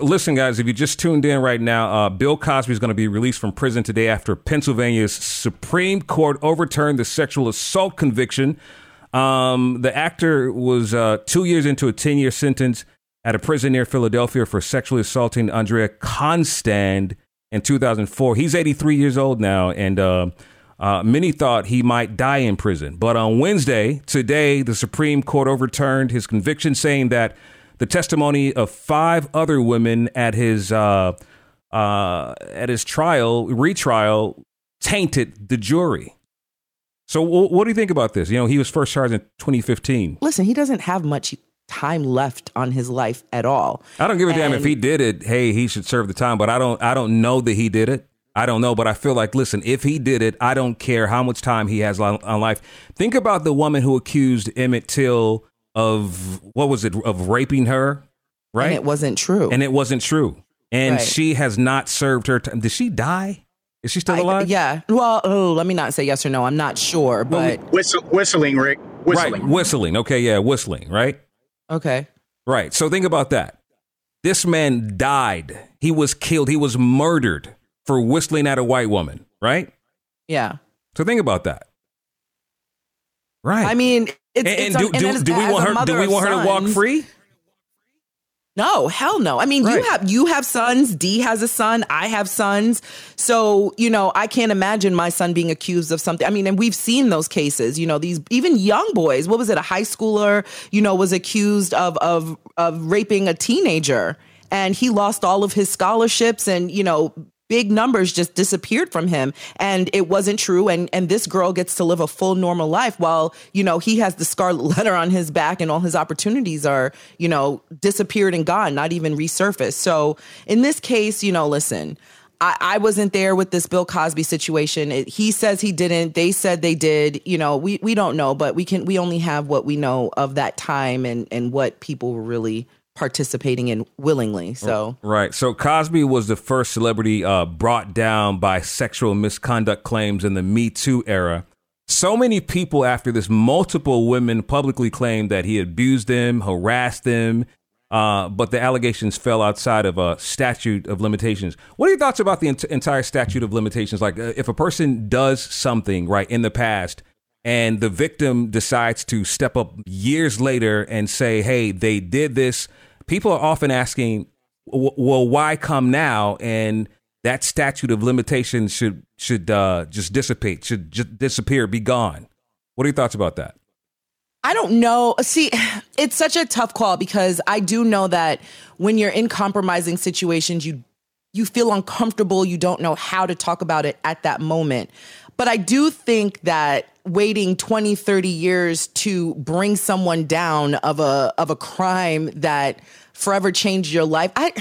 Listen, guys, if you just tuned in right now, uh, Bill Cosby is going to be released from prison today after Pennsylvania's Supreme Court overturned the sexual assault conviction. Um, the actor was uh, two years into a 10 year sentence at a prison near Philadelphia for sexually assaulting Andrea Constand in 2004. He's 83 years old now, and uh, uh, many thought he might die in prison. But on Wednesday, today, the Supreme Court overturned his conviction, saying that the testimony of five other women at his uh, uh, at his trial retrial tainted the jury. So, w- what do you think about this? You know, he was first charged in 2015. Listen, he doesn't have much time left on his life at all. I don't give a damn if he did it. Hey, he should serve the time, but I don't. I don't know that he did it. I don't know, but I feel like, listen, if he did it, I don't care how much time he has on on life. Think about the woman who accused Emmett Till of what was it of raping her, right? And it wasn't true. and it wasn't true. And Right. she has not served her time. Did she die? Is she still I- alive? yeah. Well, oh, let me not say yes or no. I'm not sure, but Whistle, whistling, Rick. Whistling. Right, whistling. Okay, yeah, whistling, right? okay. Right. So think about that. This man died. He was killed. He was murdered for whistling at a white woman, right? Yeah. So think about that. Right. I mean, it's, and, and it's do, a- and do, do we want her do we want her to walk free? No, hell no. I mean, Right. you have you have sons. D has a son. I have sons. So you know, I can't imagine my son being accused of something. I mean, and we've seen those cases. You know, these even young boys. What was it? A high schooler. You know, was accused of of of raping a teenager, and he lost all of his scholarships, and you know. Big numbers just disappeared from him, and it wasn't true. And and this girl gets to live a full normal life, while you know he has the scarlet letter on his back, and all his opportunities are you know disappeared and gone, not even resurfaced. So in this case, you know, listen, I, I wasn't there with this Bill Cosby situation. It, he says he didn't. They said they did. You know, we we don't know, but we can. We only have what we know of that time and and what people were really participating in willingly. So Right. So Cosby was the first celebrity uh, brought down by sexual misconduct claims in the Me Too era. So many people after this, multiple women publicly claimed that he abused them, harassed them, uh, but the allegations fell outside of a statute of limitations. What are your thoughts about the ent- entire statute of limitations? Like, uh, if a person does something right in the past, and the victim decides to step up years later and say, "Hey, they did this," people are often asking, "Well, why come now?" And that statute of limitations should should uh, just dissipate, should just disappear, be gone. What are your thoughts about that? I don't know. See, it's such a tough call because I do know that when you're in compromising situations, you you feel uncomfortable, you don't know how to talk about it at that moment. But I do think that waiting 20, 30 years to bring someone down of a of a crime that forever changed your life, I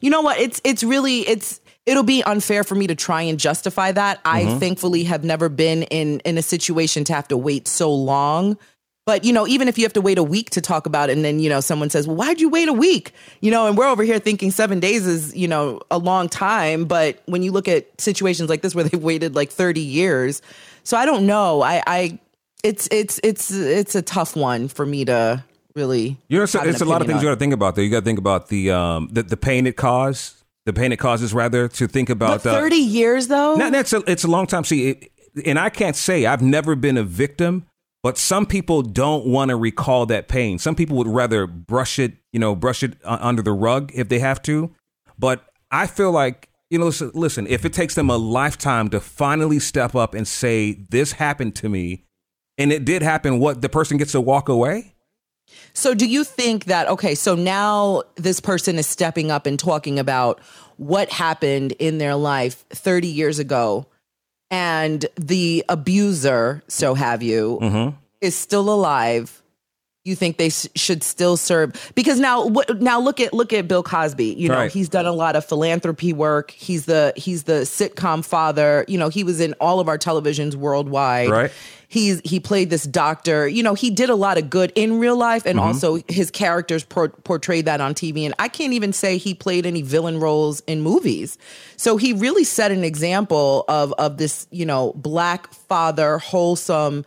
you know what? It's it's really it's it'll be unfair for me to try and justify that. I mm-hmm. thankfully have never been in in a situation to have to wait so long. But you know, even if you have to wait a week to talk about it, and then you know someone says, "Well, why'd you wait a week?" You know, and we're over here thinking seven days is you know a long time, but when you look at situations like this where they've waited like thirty years, so I don't know. I, I it's it's it's it's a tough one for me to really. You know, it's, it's a lot of things you got to think about. Though you got to think about the um the, the pain it caused, the pain it causes, rather to think about. But uh, thirty years though. No, that's a, it's a long time. See, it, and I can't say I've never been a victim, but some people don't want to recall that pain. Some people would rather brush it, you know, brush it under the rug if they have to. But I feel like, you know, listen, listen, if it takes them a lifetime to finally step up and say, this happened to me, and it did happen, what, the person gets to walk away? So do you think that okay, so now this person is stepping up and talking about what happened in their life 30 years ago and the abuser, so have you, mm-hmm. is still alive. You think they s- should still serve because now what now look at look at Bill Cosby, you know, Right. he's done a lot of philanthropy work. He's the he's the sitcom father. You know, he was in all of our televisions worldwide Right. he's he played this doctor you know he did a lot of good in real life Mm-hmm. and also his characters por- portrayed that on tv and i can't even say he played any villain roles in movies so he really set an example of of this you know black father wholesome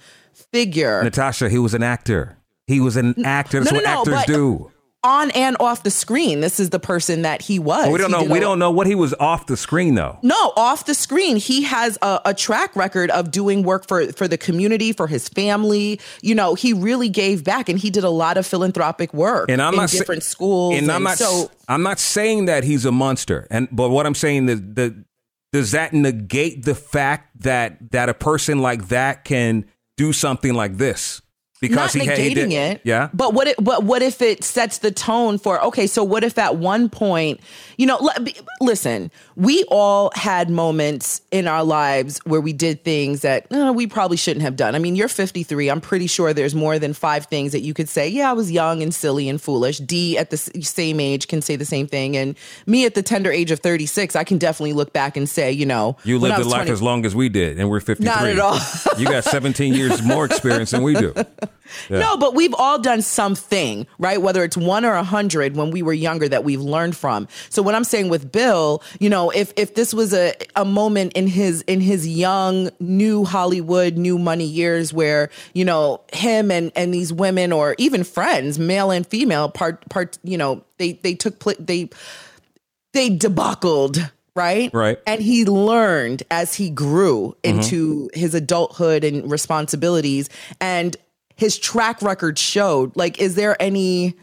figure Natasha, he was an actor. He was an actor. That's no, what no, actors but- do. on and off the screen, this is the person that he was. But we don't He know. We don't know what he was off the screen though. No, off the screen, he has a, a track record of doing work for for the community, for his family. You know, he really gave back, and he did a lot of philanthropic work And I'm in not sa- different schools. And I'm not. so. I'm not saying that he's a monster. And but what I'm saying is that does that negate the fact that that a person like that can do something like this because not he, negating it. Yeah. But what it, but what if it sets the tone for okay, so what if at one point, you know, l- listen, we all had moments in our lives where we did things that uh, we probably shouldn't have done. I mean, you're 53. I'm pretty sure there's more than 5 things that you could say, yeah, I was young and silly and foolish. D at the same age can say the same thing and me at the tender age of 36, I can definitely look back and say, you know, You lived a life 20 as long as we did, and we're 53. Not at all. you got 17 years more experience than we do. No, but we've all done something, right? Whether it's one or a hundred when we were younger that we've learned from. So what I'm saying with Bill, you know, if if this was a a moment in his in his young new Hollywood, new money years where, you know, him and and these women or even friends, male and female, part part, you know, they they took pl- they they debacled right Right. and he learned as he grew mm-hmm. into his adulthood and responsibilities and his track record showed like is there any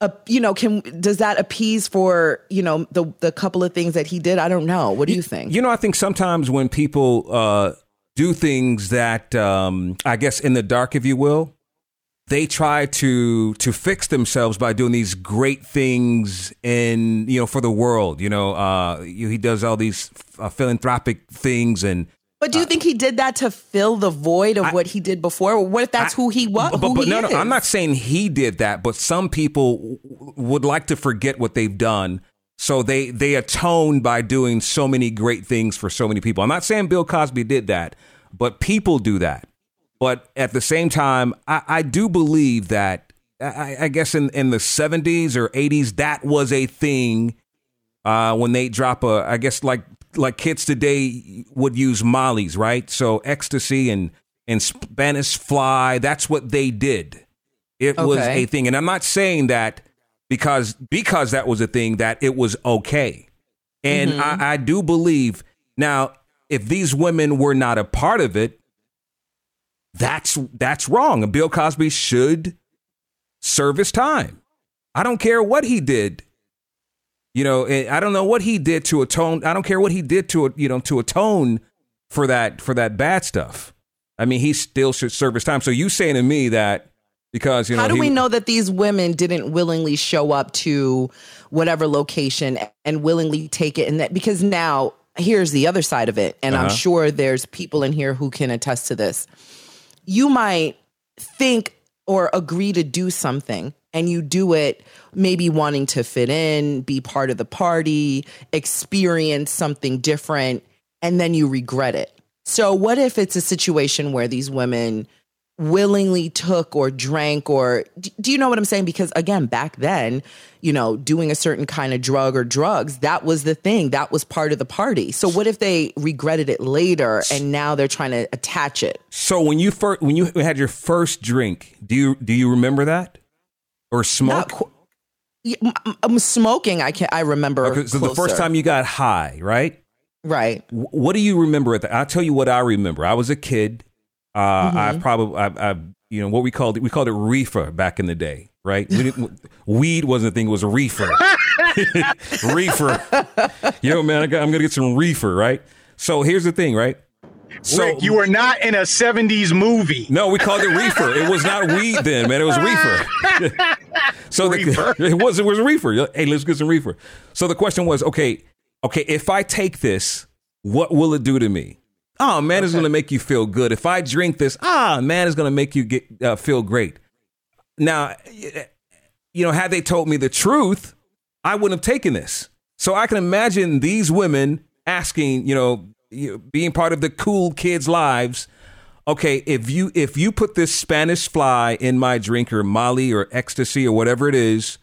uh, you know can does that appease for you know the the couple of things that he did i don't know what do you think You know, I think sometimes when people uh, do things that um, I guess in the dark, if you will, they try to to fix themselves by doing these great things in you know for the world. You know, uh, he does all these uh, philanthropic things and. But do you think he did that to fill the void of what he did before what if that's who he was But, but no, no, is? I'm not saying he did that, but some people w- would like to forget what they've done. So they they atone by doing so many great things for so many people. I'm not saying Bill Cosby did that, but people do that. But at the same time, I, I do believe that I, I guess in, in the 70s or 80s, that was a thing uh, when they drop a, I guess like like kids today would use mollies, right? So ecstasy and and Spanish fly, that's what they did. It was a thing, and I'm not saying that because because that was a thing that it was okay. And I, mm-hmm. I do believe now if these women were not a part of it, that's that's wrong. And Bill Cosby should serve his time. I don't care what he did. You know, I don't know what he did to atone. I don't care what he did to you know to atone for that for that bad stuff. I mean, he still should serve his time. So you saying to me that because you know How do he- we know that these women didn't willingly show up to whatever location and willingly take it? And that because now here's the other side of it, and I'm Uh-huh. sure there's people in here who can attest to this. You might think or agree to do something and you do it maybe wanting to fit in, be part of the party, experience something different, and then you regret it. So, what if it's a situation where these women willingly took or drank or do you know what I'm saying? Because again, back then, you know, doing a certain kind of drug or drugs, that was the thing. That was part of the party. So what if they regretted it later and now they're trying to attach it? So when you first when you had your first drink, do you do you remember that or smoke? Not qu- Yeah, m- I'm smoking. I can I remember. Okay, so the first time you got high, right? right? What do you remember at that? I'll tell you what I remember. I was a kid. Uh, Mm-hmm. I probably, I, I, you know, what we called it, we called it reefer back in the day, right? We didn't, weed wasn't a thing; it was a reefer. reefer. Yo, man, I got, I'm gonna get some reefer, right? So here's the thing, right? So Rick, you were not in a 70s movie. no, we called it reefer. It was not weed then, man. It was reefer. so the, it was it was reefer. Hey, let's get some reefer. So the question was, okay, okay, if I take this, what will it do to me? Oh man, it's going to make you feel good. If I drink this, ah man, it's going to make you get uh, feel great. Now, you know, had they told me the truth, I wouldn't have taken this. So I can imagine these women asking, you know, being part of the cool kids' lives. Okay, if you if you put this Spanish fly in my drink or Molly or ecstasy or whatever it is,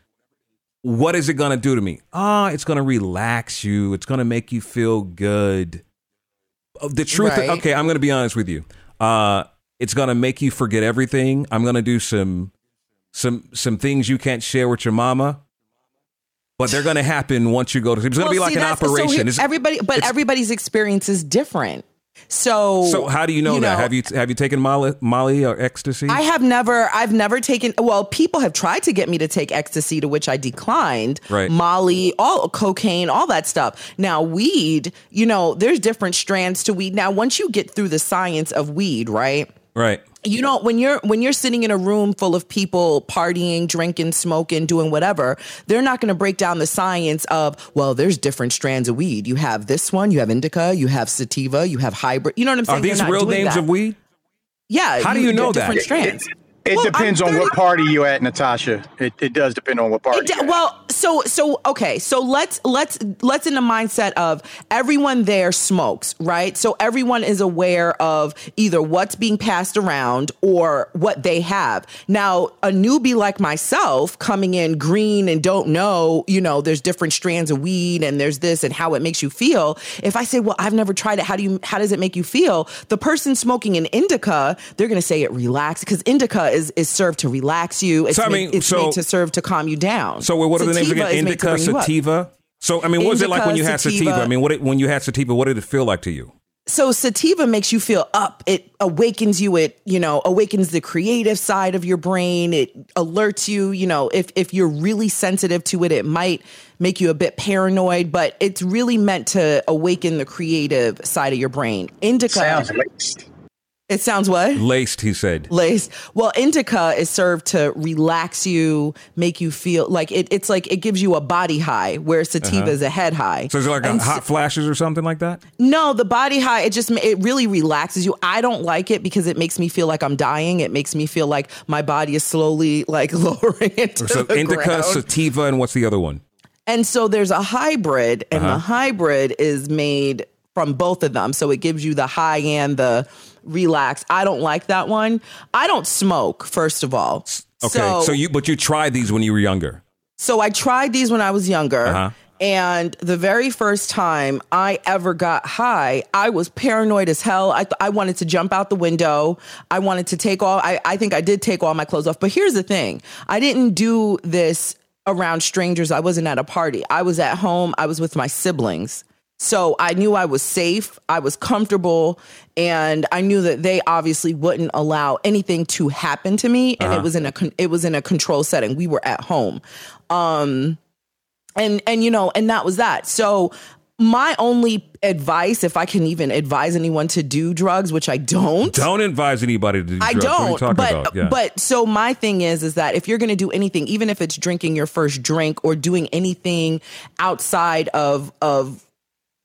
what is it going to do to me? Ah, it's going to relax you. It's going to make you feel good. Uh, The truth, Right. okay, I'm going to be honest with you. Uh, it's going to make you forget everything. I'm going to do some some some things you can't share with your mama. But they're going to happen once you go to. It's going to be like see, an that's- so operation. everybody, but everybody's experience is different. So, so how do you know that? have you have you taken Molly, Molly or ecstasy? I have never, I've never taken. Well, people have tried to get me to take ecstasy, to which I declined. Right. Molly, all cocaine, all that stuff. Now, weed, you know, there's different strands to weed. Now, once you get through the science of weed, right? right. You know when you're when you're sitting in a room full of people partying drinking smoking doing whatever they're not going to break down the science of well there's different strands of weed you have this one you have indica you have sativa you have hybrid you know what i'm saying Are these real names that. of weed? yeah How do you know different that? strands It Well, depends I'm on what 30 party you at, Natasha. It, it does depend on what party. It d- you at. well, so so okay, so let's let's let's in the mindset of everyone there smokes, right? So everyone is aware of either what's being passed around or what they have. Now, a newbie like myself coming in green and don't know, you know, there's different strands of weed and there's this and how it makes you feel. If I say, "Well, I've never tried it. How do you how does it make you feel?" The person smoking an indica, they're going to say it relax because indica is is served to relax you. It's So, I made- mean, it's so- made to serve to calm you down. So what are the names Sativa again? is made to Indica, bring you up. sativa. So I mean, what was it like when you Indica, had sativa? sativa. I mean, what it, when you had sativa, what did it feel like to you? So sativa makes you feel up. It awakens you. It you know awakens the creative side of your brain. It alerts you. You know if if you're really sensitive to it, it might make you a bit paranoid. But it's really meant to awaken the creative side of your brain. Indica. Sounds laced. It sounds what? Laced, he said. Laced. Well, indica is served to relax you, make you feel like it, it's like it gives you a body high, where sativa is a head high. Uh-huh. So is it like a And s- hot flashes or something like that? No, the body high, it just it really relaxes you. I don't like it because it makes me feel like I'm dying. It makes me feel like my body is slowly like lowering into So indica, ground. sativa, and what's the other one? And so there's a hybrid, and Uh-huh. the hybrid is made from both of them. So it gives you the high and the relax. I don't like that one. I don't smoke, first of all. Okay, so, you but you tried these when you were younger. So I tried these when I was younger. Uh-huh. And the very first time I ever got high, I was paranoid as hell. I, th- I wanted to jump out the window. I wanted to take all, I, I think I did take all my clothes off. But here's the thing I didn't do this around strangers. I wasn't at a party. I was at home. I was with my siblings. So I knew I was safe, I was comfortable, and I knew that they obviously wouldn't allow anything to happen to me. And it was in a con- it was in a control setting. We were at home, um, and and you know, and that was that. So my only advice, if I can even advise anyone to do drugs, which I don't, Don't advise anybody to do I drugs. What are you don't. but? Yeah. but so my thing is is that if you're going to do anything, even if it's drinking your first drink or doing anything outside of of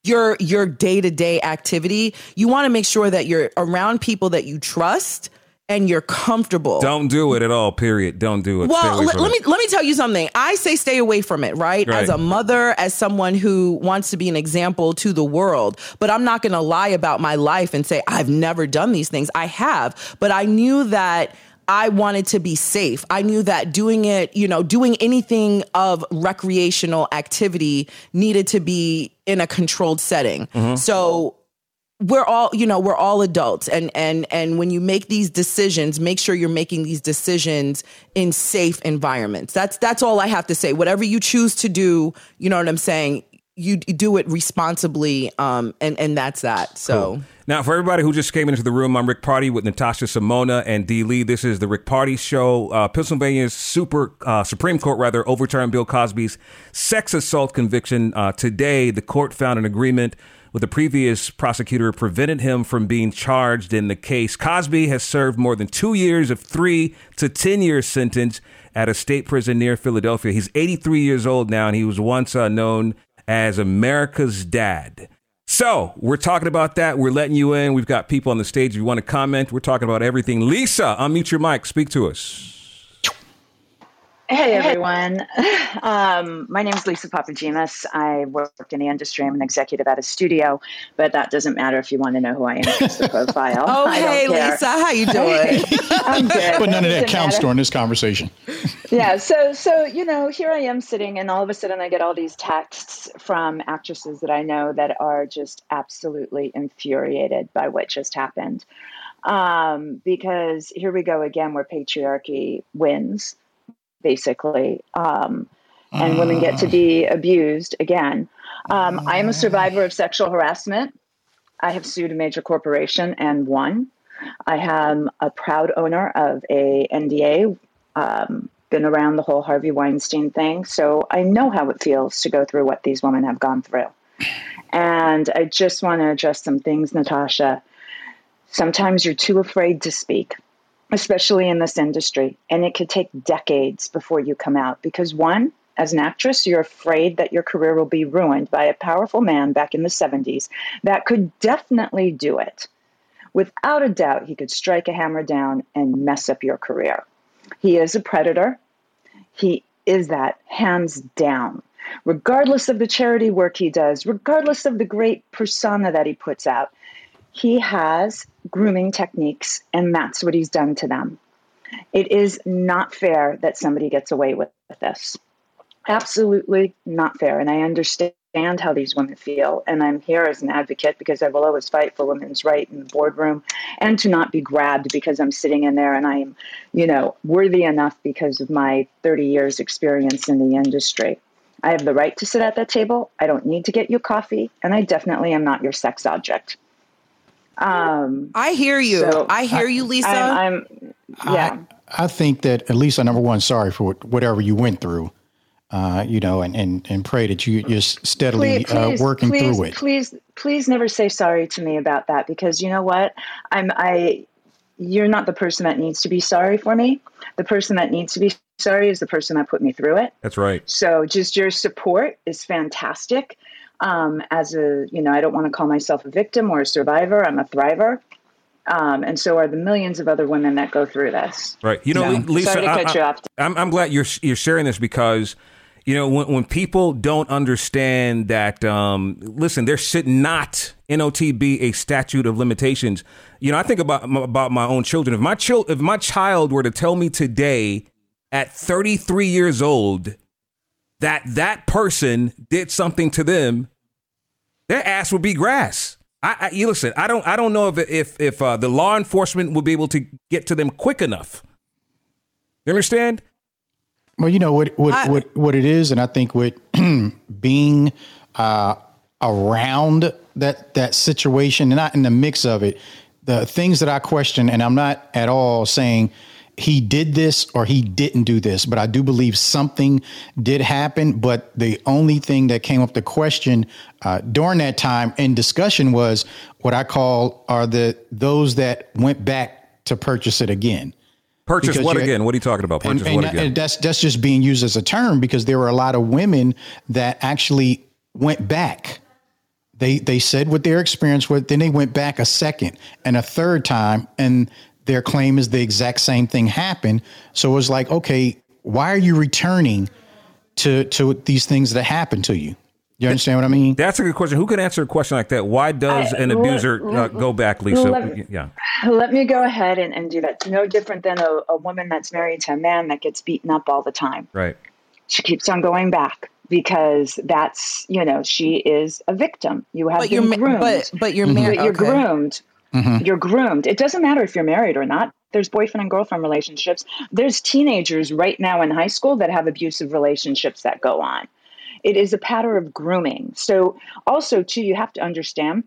your your day to day activity, you want to make sure that you're around people that you trust and you're comfortable. Don't do it at all. Period. Don't do it. Well, let, let it. me let me tell you something. I say stay away from it, right? Right. As a mother, as someone who wants to be an example to the world, but I'm not going to lie about my life and say I've never done these things. I have, but I knew that I wanted to be safe. I knew that doing it, you know, doing anything of recreational activity needed to be in a controlled setting. Mm-hmm. So we're all you know we're all adults and and and when you make these decisions make sure you're making these decisions in safe environments that's that's all i have to say whatever you choose to do you know what i'm saying you, you do it responsibly um and and that's that so Now, for everybody who just came into the room, I'm Rick Party with Natasha Simona and Dee Lee. This is the Rick Party Show. Uh, Pennsylvania's super uh, Supreme Court rather overturned Bill Cosby's sex assault conviction. Uh, today, the court found an agreement with the previous prosecutor prevented him from being charged in the case. Cosby has served more than two years of three to ten year sentence at a state prison near Philadelphia. He's 83 years old now, and he was once uh, known as America's dad. So we're talking about that. We're letting you in. We've got people on the stage. If you want to comment, we're talking about everything. Lisa, unmute your mic. Speak to us. Hey everyone. Um, my name is Lisa Papagimas. I work in the industry. I'm an executive at a studio, but that doesn't matter if you want to know who I am. Just the profile. oh I don't hey care. lisa how you doing I'm good. But none of that counts matter. during this conversation. Yeah. So, so you know, here I am sitting, and all of a sudden, I get all these texts from actresses that I know that are just absolutely infuriated by what just happened. Um, because here we go again, where patriarchy wins. Basically. Um, and women get to be abused again. Um, I am a survivor of sexual harassment. I have sued a major corporation and won. I am a proud owner of a NDA. Um, been around the whole Harvey Weinstein thing, so I know how it feels to go through what these women have gone through. And I just want to address some things, Natasha. Sometimes you're too afraid to speak, especially in this industry, and it could take decades before you come out because one, as an actress, you're afraid that your career will be ruined by a powerful man back in the 70s that could definitely do it. Without a doubt, he could strike a hammer down and mess up your career. He is a predator. He is that hands down. Regardless of the charity work he does, regardless of the great persona that he puts out, he has grooming techniques, and that's what he's done to them. It is not fair that somebody gets away with this absolutely not fair. And I understand how these women feel. And I'm here as an advocate because I will always fight for women's right in the boardroom and to not be grabbed because I'm sitting in there and I am, you know, worthy enough because of my 30 years experience in the industry. I have the right to sit at that table. I don't need to get you coffee. And I definitely am not your sex object. Um, I hear you. So I hear you, Lisa. I, I'm, yeah. I, I think that, at Lisa, number one, sorry for whatever you went through uh, you know, and, and, and pray that you just steadily please, uh, working please, through it. Please, please never say sorry to me about that because you know what? I'm, I, you're not the person that needs to be sorry for me. The person that needs to be sorry is the person that put me through it. That's right. So just your support is fantastic. Um, as a, you know, I don't want to call myself a victim or a survivor. I'm a thriver. Um, and so are the millions of other women that go through this. Right. You know, Lisa, Sorry to cut I, you off. I'm, I'm glad you're you're sharing this because you know, when, when people don't understand that, um, listen, there should not not be a statute of limitations. You know, I think about about my own children. If my child, if my child were to tell me today, at 33 years old, that that person did something to them, their ass would be grass. I, I you listen. I don't. I don't know if if if uh, the law enforcement will be able to get to them quick enough. You understand? Well, you know what what I, what what it is, and I think with being uh, around that that situation and not in the mix of it, the things that I question, and I'm not at all saying he did this or he didn't do this, but I do believe something did happen. But the only thing that came up the question uh, during that time in discussion was what I call are the those that went back to purchase it again. Purchase because what again? What are you talking about? Purchase and, and, what again? And that's that's just being used as a term because there were a lot of women that actually went back. They they said what their experience was, then they went back a second and a third time, and their claim is the exact same thing happened. So it was like, okay, why are you returning to to these things that happened to you? You understand what I mean? That's a good question. Who can answer a question like that? Why does I, an abuser let, uh, go back, Lisa? Let, yeah. Let me go ahead and, and do that. It's no different than a, a woman that's married to a man that gets beaten up all the time. Right. She keeps on going back because that's you know she is a victim. You have but been you're, groomed, but but you're married. But you're okay. groomed. Mm-hmm. You're groomed. It doesn't matter if you're married or not. There's boyfriend and girlfriend relationships. There's teenagers right now in high school that have abusive relationships that go on. It is a pattern of grooming. So, also, too, you have to understand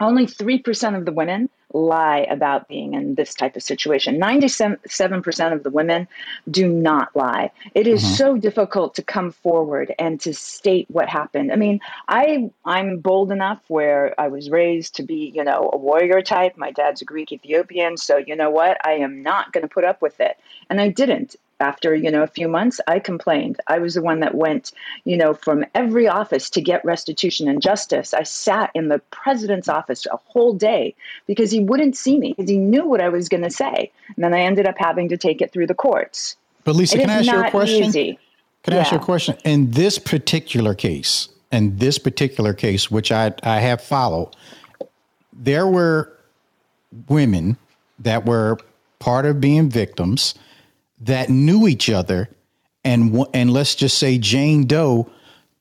only 3% of the women lie about being in this type of situation. 97% of the women do not lie. It is mm-hmm. so difficult to come forward and to state what happened. I mean, I I'm bold enough where I was raised to be, you know, a warrior type. My dad's a Greek Ethiopian, so you know what? I am not going to put up with it. And I didn't after you know a few months i complained. I was the one that went you know from every office to get restitution and justice. I sat in the president's office a whole day because he wouldn't see me because he knew what i was going to say. And then i ended up having to take it through the courts. But lisa can i ask you a question? easy. can i yeah. ask you a question? In this particular case in this particular case which i i have followed there were women that were part of being victims that knew each other and and let's just say Jane Doe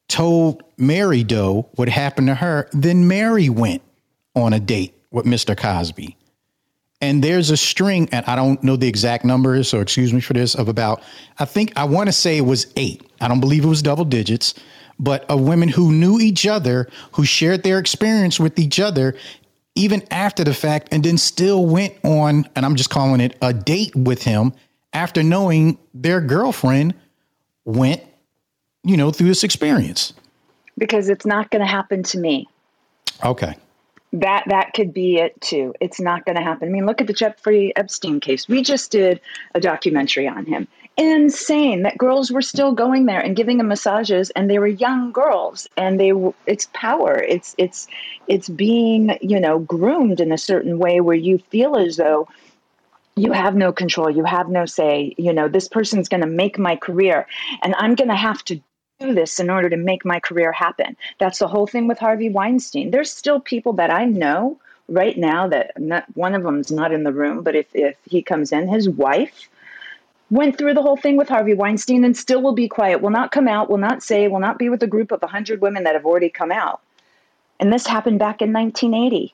told Mary Doe what happened to her, then Mary went on a date with Mr. Cosby. And there's a string, and I don't know the exact numbers, so excuse me for this, of about, I think I want to say it was eight. I don't believe it was double digits, but of women who knew each other, who shared their experience with each other, even after the fact, and then still went on, and I'm just calling it a date with him after knowing their girlfriend went, you know, through this experience. Because it's not going to happen to me. Okay. That that could be it too. It's not going to happen. I mean, look at the Jeffrey Epstein case. We just did a documentary on him. Insane that girls were still going there and giving him massages, and they were young girls, and they it's power. It's it's it's being you know groomed in a certain way where you feel as though you have no control you have no say you know this person's going to make my career and i'm going to have to do this in order to make my career happen. That's the whole thing with harvey weinstein. There's still people that i know right now that not, one of them's not in the room but if, if he comes in his wife went through the whole thing with harvey weinstein and still will be quiet will not come out will not say will not be with a group of 100 women that have already come out. And this happened back in 1980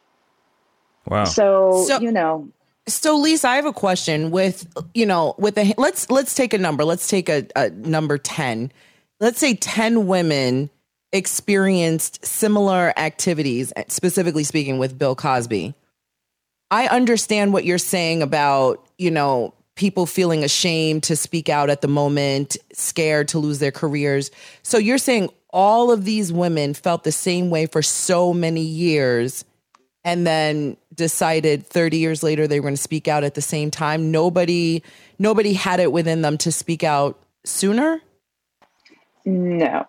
wow. So, so you know so Lisa, I have a question with you know with a let's let's take a number. Let's take a, a number 10. Let's say 10 women experienced similar activities, eh, specifically speaking with Bill Cosby. I understand what you're saying about, you know, people feeling ashamed to speak out at the moment, scared to lose their careers. So you're saying all of these women felt the same way for so many years and then decided 30 years later they were going to speak out at the same time. Nobody nobody had it within them to speak out sooner? No.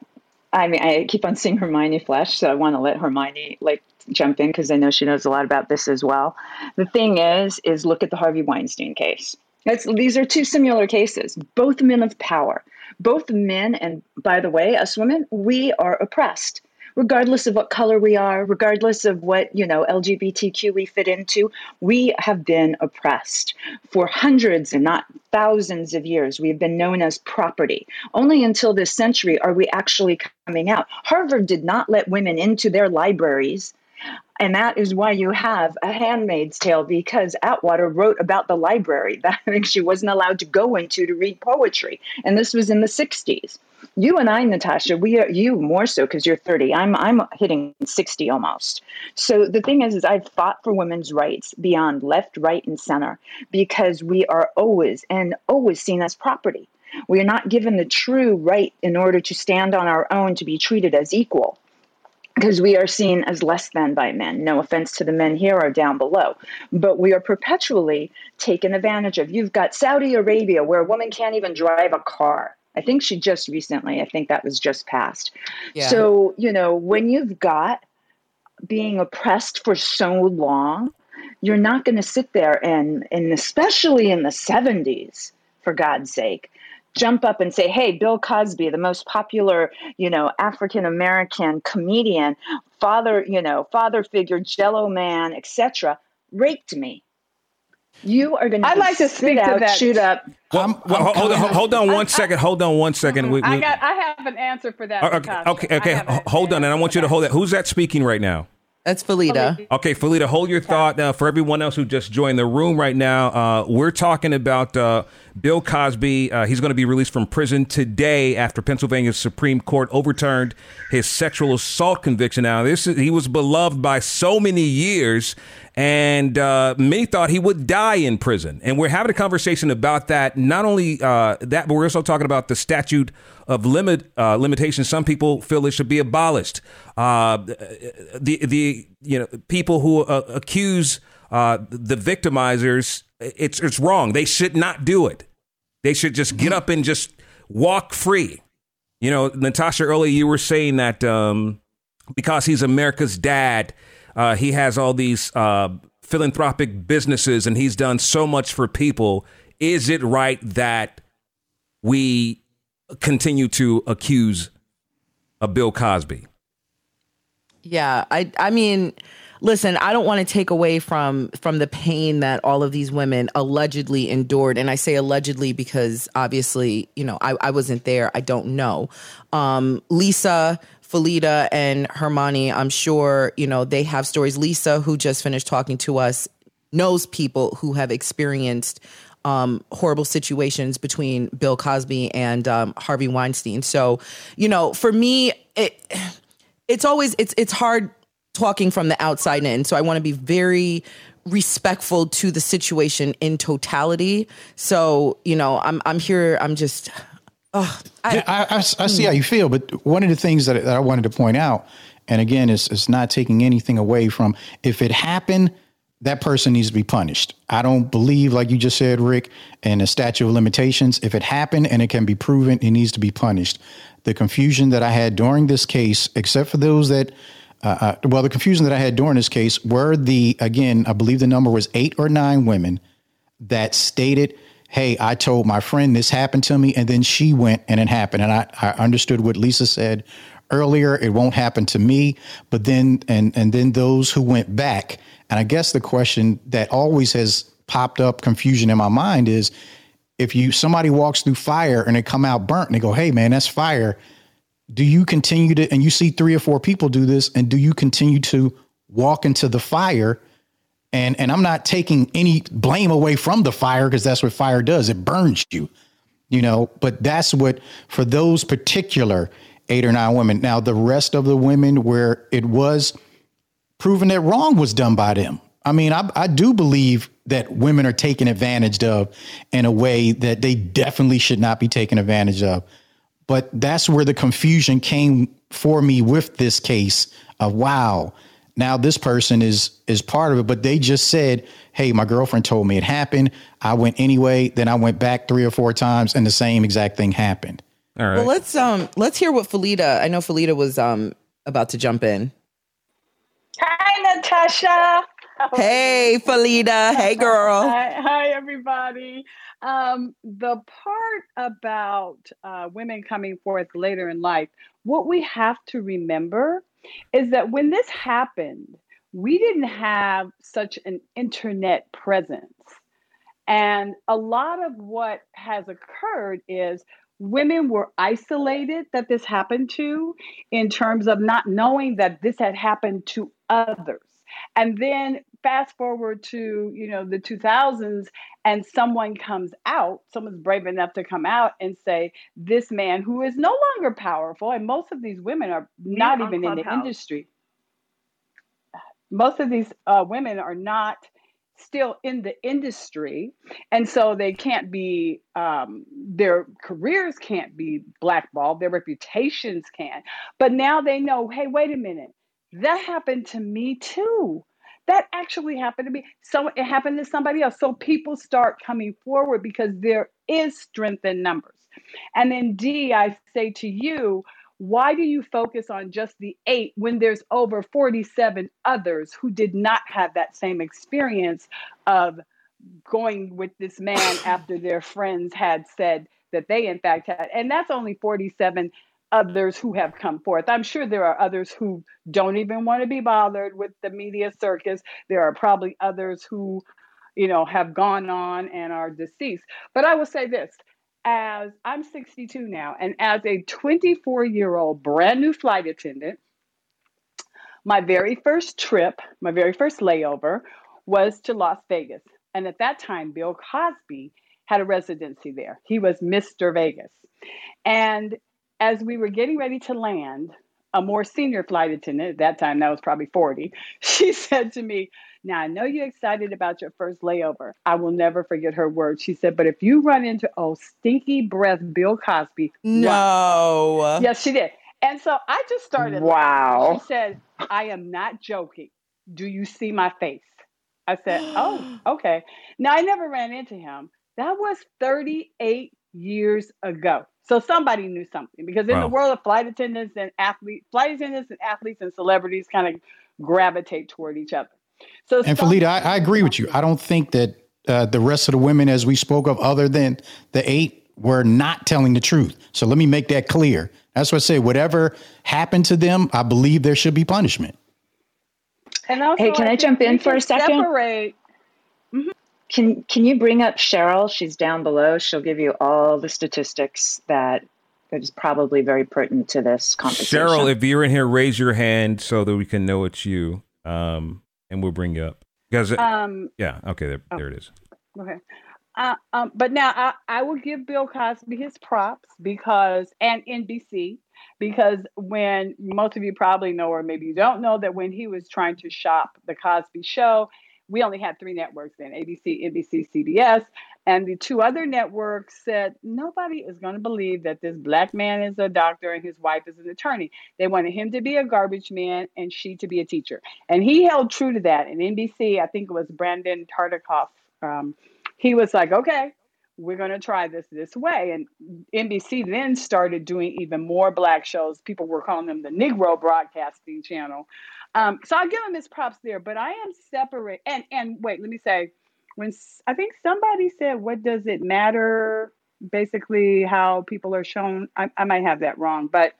I mean i keep on seeing hermione flash so i want to let hermione like jump in because i know she knows a lot about this as well. The thing is is look at the harvey weinstein case. It's, these are two similar cases both men of power. Both men and by the way us women we are oppressed regardless of what color we are, regardless of what, you know, LGBTQ we fit into, we have been oppressed for hundreds and not thousands of years. We have been known as property. Only until this century are we actually coming out. Harvard did not let women into their libraries and that is why you have a handmaid's tale because atwater wrote about the library that she wasn't allowed to go into to read poetry and this was in the 60s you and I, Natasha, we are you more so because you're 30. I'm I'm hitting 60 almost. So the thing is, is I've fought for women's rights beyond left, right, and center because we are always and always seen as property. We are not given the true right in order to stand on our own to be treated as equal because we are seen as less than by men. No offense to the men here or down below, but we are perpetually taken advantage of. You've got Saudi Arabia where a woman can't even drive a car. I think she just recently, I think that was just passed. Yeah. So, you know, when you've got being oppressed for so long, you're not going to sit there and, and especially in the 70s, for God's sake, jump up and say, "Hey, Bill Cosby, the most popular, you know, African American comedian, father, you know, father figure, Jello man, etc., raped me." You are going to. I'd like to speak out, to that. Shoot up. Well, I'm, well, I'm hold, on, hold on one second. Hold on one second. We, we, I got. I have an answer for that. Okay. Okay. okay. Hold on, and I want you to hold that. Who's that speaking right now? That's Felita. Okay, Felita, hold your thought now. For everyone else who just joined the room right now, uh, we're talking about uh, Bill Cosby. Uh, he's going to be released from prison today after Pennsylvania's Supreme Court overturned his sexual assault conviction. Now, this is, he was beloved by so many years, and uh, many thought he would die in prison. And we're having a conversation about that. Not only uh, that, but we're also talking about the statute of limit uh, limitations. Some people feel it should be abolished. Uh, the the you know people who uh, accuse uh, the victimizers, it's it's wrong. They should not do it. They should just get up and just walk free. You know, Natasha, earlier you were saying that um, because he's America's dad, uh, he has all these uh, philanthropic businesses and he's done so much for people. Is it right that we continue to accuse a Bill Cosby. Yeah, I I mean, listen, I don't want to take away from from the pain that all of these women allegedly endured, and I say allegedly because obviously, you know, I, I wasn't there. I don't know. Um, Lisa, Felita, and Hermione, I'm sure you know they have stories. Lisa, who just finished talking to us, knows people who have experienced um, horrible situations between Bill Cosby and um, Harvey Weinstein. So, you know, for me, it it's always it's it's hard talking from the outside in. So I want to be very respectful to the situation in totality. So, you know, I'm I'm here. I'm just. Oh, I, I, I, I see how you feel, but one of the things that, that I wanted to point out, and again, it's, it's not taking anything away from if it happened that person needs to be punished. I don't believe, like you just said, Rick, in a statute of limitations. If it happened and it can be proven, it needs to be punished. The confusion that I had during this case, except for those that, uh, uh, well, the confusion that I had during this case were the, again, I believe the number was eight or nine women that stated, Hey, I told my friend this happened to me. And then she went and it happened. And I, I understood what Lisa said earlier. It won't happen to me. But then, and, and then those who went back and I guess the question that always has popped up confusion in my mind is if you somebody walks through fire and they come out burnt and they go, "Hey man, that's fire." Do you continue to and you see three or four people do this and do you continue to walk into the fire? And and I'm not taking any blame away from the fire because that's what fire does. It burns you. You know, but that's what for those particular eight or nine women. Now the rest of the women where it was proven that wrong was done by them. I mean, I, I do believe that women are taken advantage of in a way that they definitely should not be taken advantage of. But that's where the confusion came for me with this case of wow, now this person is is part of it, but they just said, "Hey, my girlfriend told me it happened. I went anyway. Then I went back three or four times, and the same exact thing happened." All right. Well, let's um let's hear what Felita. I know Felita was um about to jump in. Hi, Natasha. Hey, Felita. Hey, girl. Hi, hi everybody. Um, the part about uh, women coming forth later in life, what we have to remember is that when this happened, we didn't have such an internet presence. And a lot of what has occurred is women were isolated that this happened to in terms of not knowing that this had happened to others and then fast forward to you know the 2000s and someone comes out someone's brave enough to come out and say this man who is no longer powerful and most of these women are not even in the industry. Most of these uh, women are not still in the industry and so they can't be um, their careers can't be blackballed their reputations can but now they know hey wait a minute. That happened to me too that actually happened to me. So it happened to somebody else. So people start coming forward because there is strength in numbers. And then d i say to you why do you focus on just the eight when there's over 47 others who did not have that same experience of going with this man after their friends had said that they, in fact, had? And that's only 47 others who have come forth. I'm sure there are others who don't even want to be bothered with the media circus. There are probably others who, you know, have gone on and are deceased. But I will say this as I'm 62 now, and as a 24 year old brand new flight attendant, my very first trip, my very first layover was to Las Vegas. And at that time, Bill Cosby had a residency there. He was Mr. Vegas. And as we were getting ready to land, a more senior flight attendant, at that time, that was probably 40, she said to me, now, I know you're excited about your first layover. I will never forget her words. She said, but if you run into, old stinky breath Bill Cosby. No. Run. Yes, she did. And so I just started. Wow. Laughing. She said, I am not joking. Do you see my face? I said, oh, okay. Now, I never ran into him. That was 38 years ago. So somebody knew something because in wow. the world of flight attendants and athletes, flight attendants and athletes and celebrities kind of gravitate toward each other. So and Felita, I, I, agree with you. I don't think that uh, the rest of the women, as we spoke of, other than the eight, were not telling the truth. So let me make that clear. That's what I say. Whatever happened to them, I believe there should be punishment. And also, hey, can I, I jump in for a second? Separate. Mm-hmm. Can Can you bring up Cheryl? She's down below. She'll give you all the statistics that is probably very pertinent to this conversation. Cheryl, if you're in here, raise your hand so that we can know it's you. Um, and we'll bring you up. Because um, yeah, okay, there, oh, there it is. Okay. Uh, um, but now I, I will give Bill Cosby his props because, and NBC, because when most of you probably know, or maybe you don't know, that when he was trying to shop the Cosby Show, we only had three networks then ABC, NBC, CBS. And the two other networks said nobody is going to believe that this black man is a doctor and his wife is an attorney. They wanted him to be a garbage man and she to be a teacher. And he held true to that. And NBC, I think it was Brandon Tartikoff, um, he was like, okay, we're going to try this this way. And NBC then started doing even more black shows. People were calling them the Negro Broadcasting Channel. Um, so I'll give him his props there, but I am separate. And and wait, let me say, when I think somebody said, "What does it matter?" Basically, how people are shown. I, I might have that wrong, but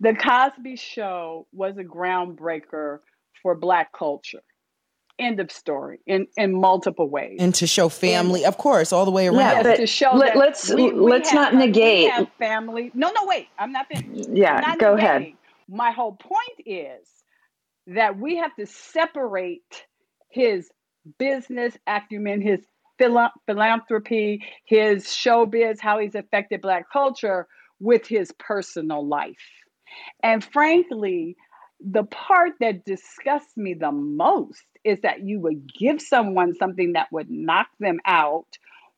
the Cosby Show was a groundbreaker for Black culture. End of story in in multiple ways, and to show family, and, of course, all the way around. Yeah, but to show let, us we, we let's have, not negate family. No, no, wait, I'm not finished. Yeah, not go negating. ahead. My whole point is that we have to separate his business acumen, his philanthropy, his showbiz, how he's affected Black culture with his personal life. And frankly, the part that disgusts me the most is that you would give someone something that would knock them out.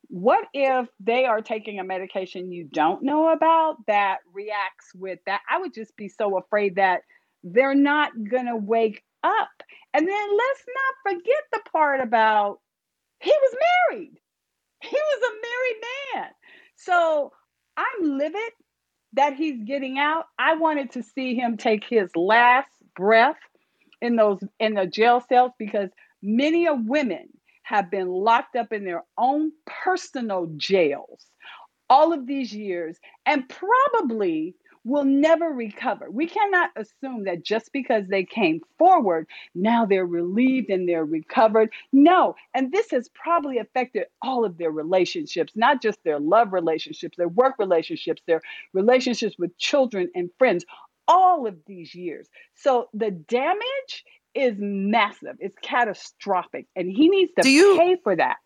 What if they are taking a medication you don't know about that reacts with that? I would just be so afraid that they're not going to wake up. And then let's not forget the part about he was married. He was a married man. So I'm livid that he's getting out. I wanted to see him take his last breath in those in the jail cells because many of women have been locked up in their own personal jails all of these years and probably will never recover. We cannot assume that just because they came forward, now they're relieved and they're recovered. No. And this has probably affected all of their relationships, not just their love relationships, their work relationships, their relationships with children and friends, all of these years. So the damage is massive, it's catastrophic, and he needs to you, pay for that.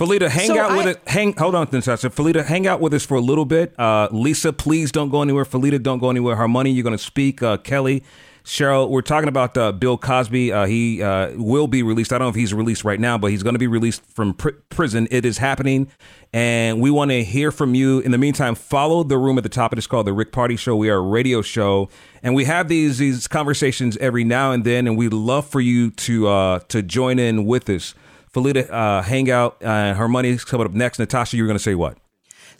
Felita, hang so out I, with it. Hang, hold on, Natasha. Felita, hang out with us for a little bit. Uh, Lisa, please don't go anywhere. Felita, don't go anywhere. Harmony, you're going to speak. Uh, Kelly, Cheryl, we're talking about uh, Bill Cosby. Uh, he uh, will be released. I don't know if he's released right now, but he's going to be released from pr- prison. It is happening, and we want to hear from you. In the meantime, follow the room at the top. It is called the Rick Party Show. We are a radio show, and we have these these conversations every now and then, and we'd love for you to uh, to join in with us. Felita uh, Hangout. Uh, Harmony's coming up next. Natasha, you were going to say what?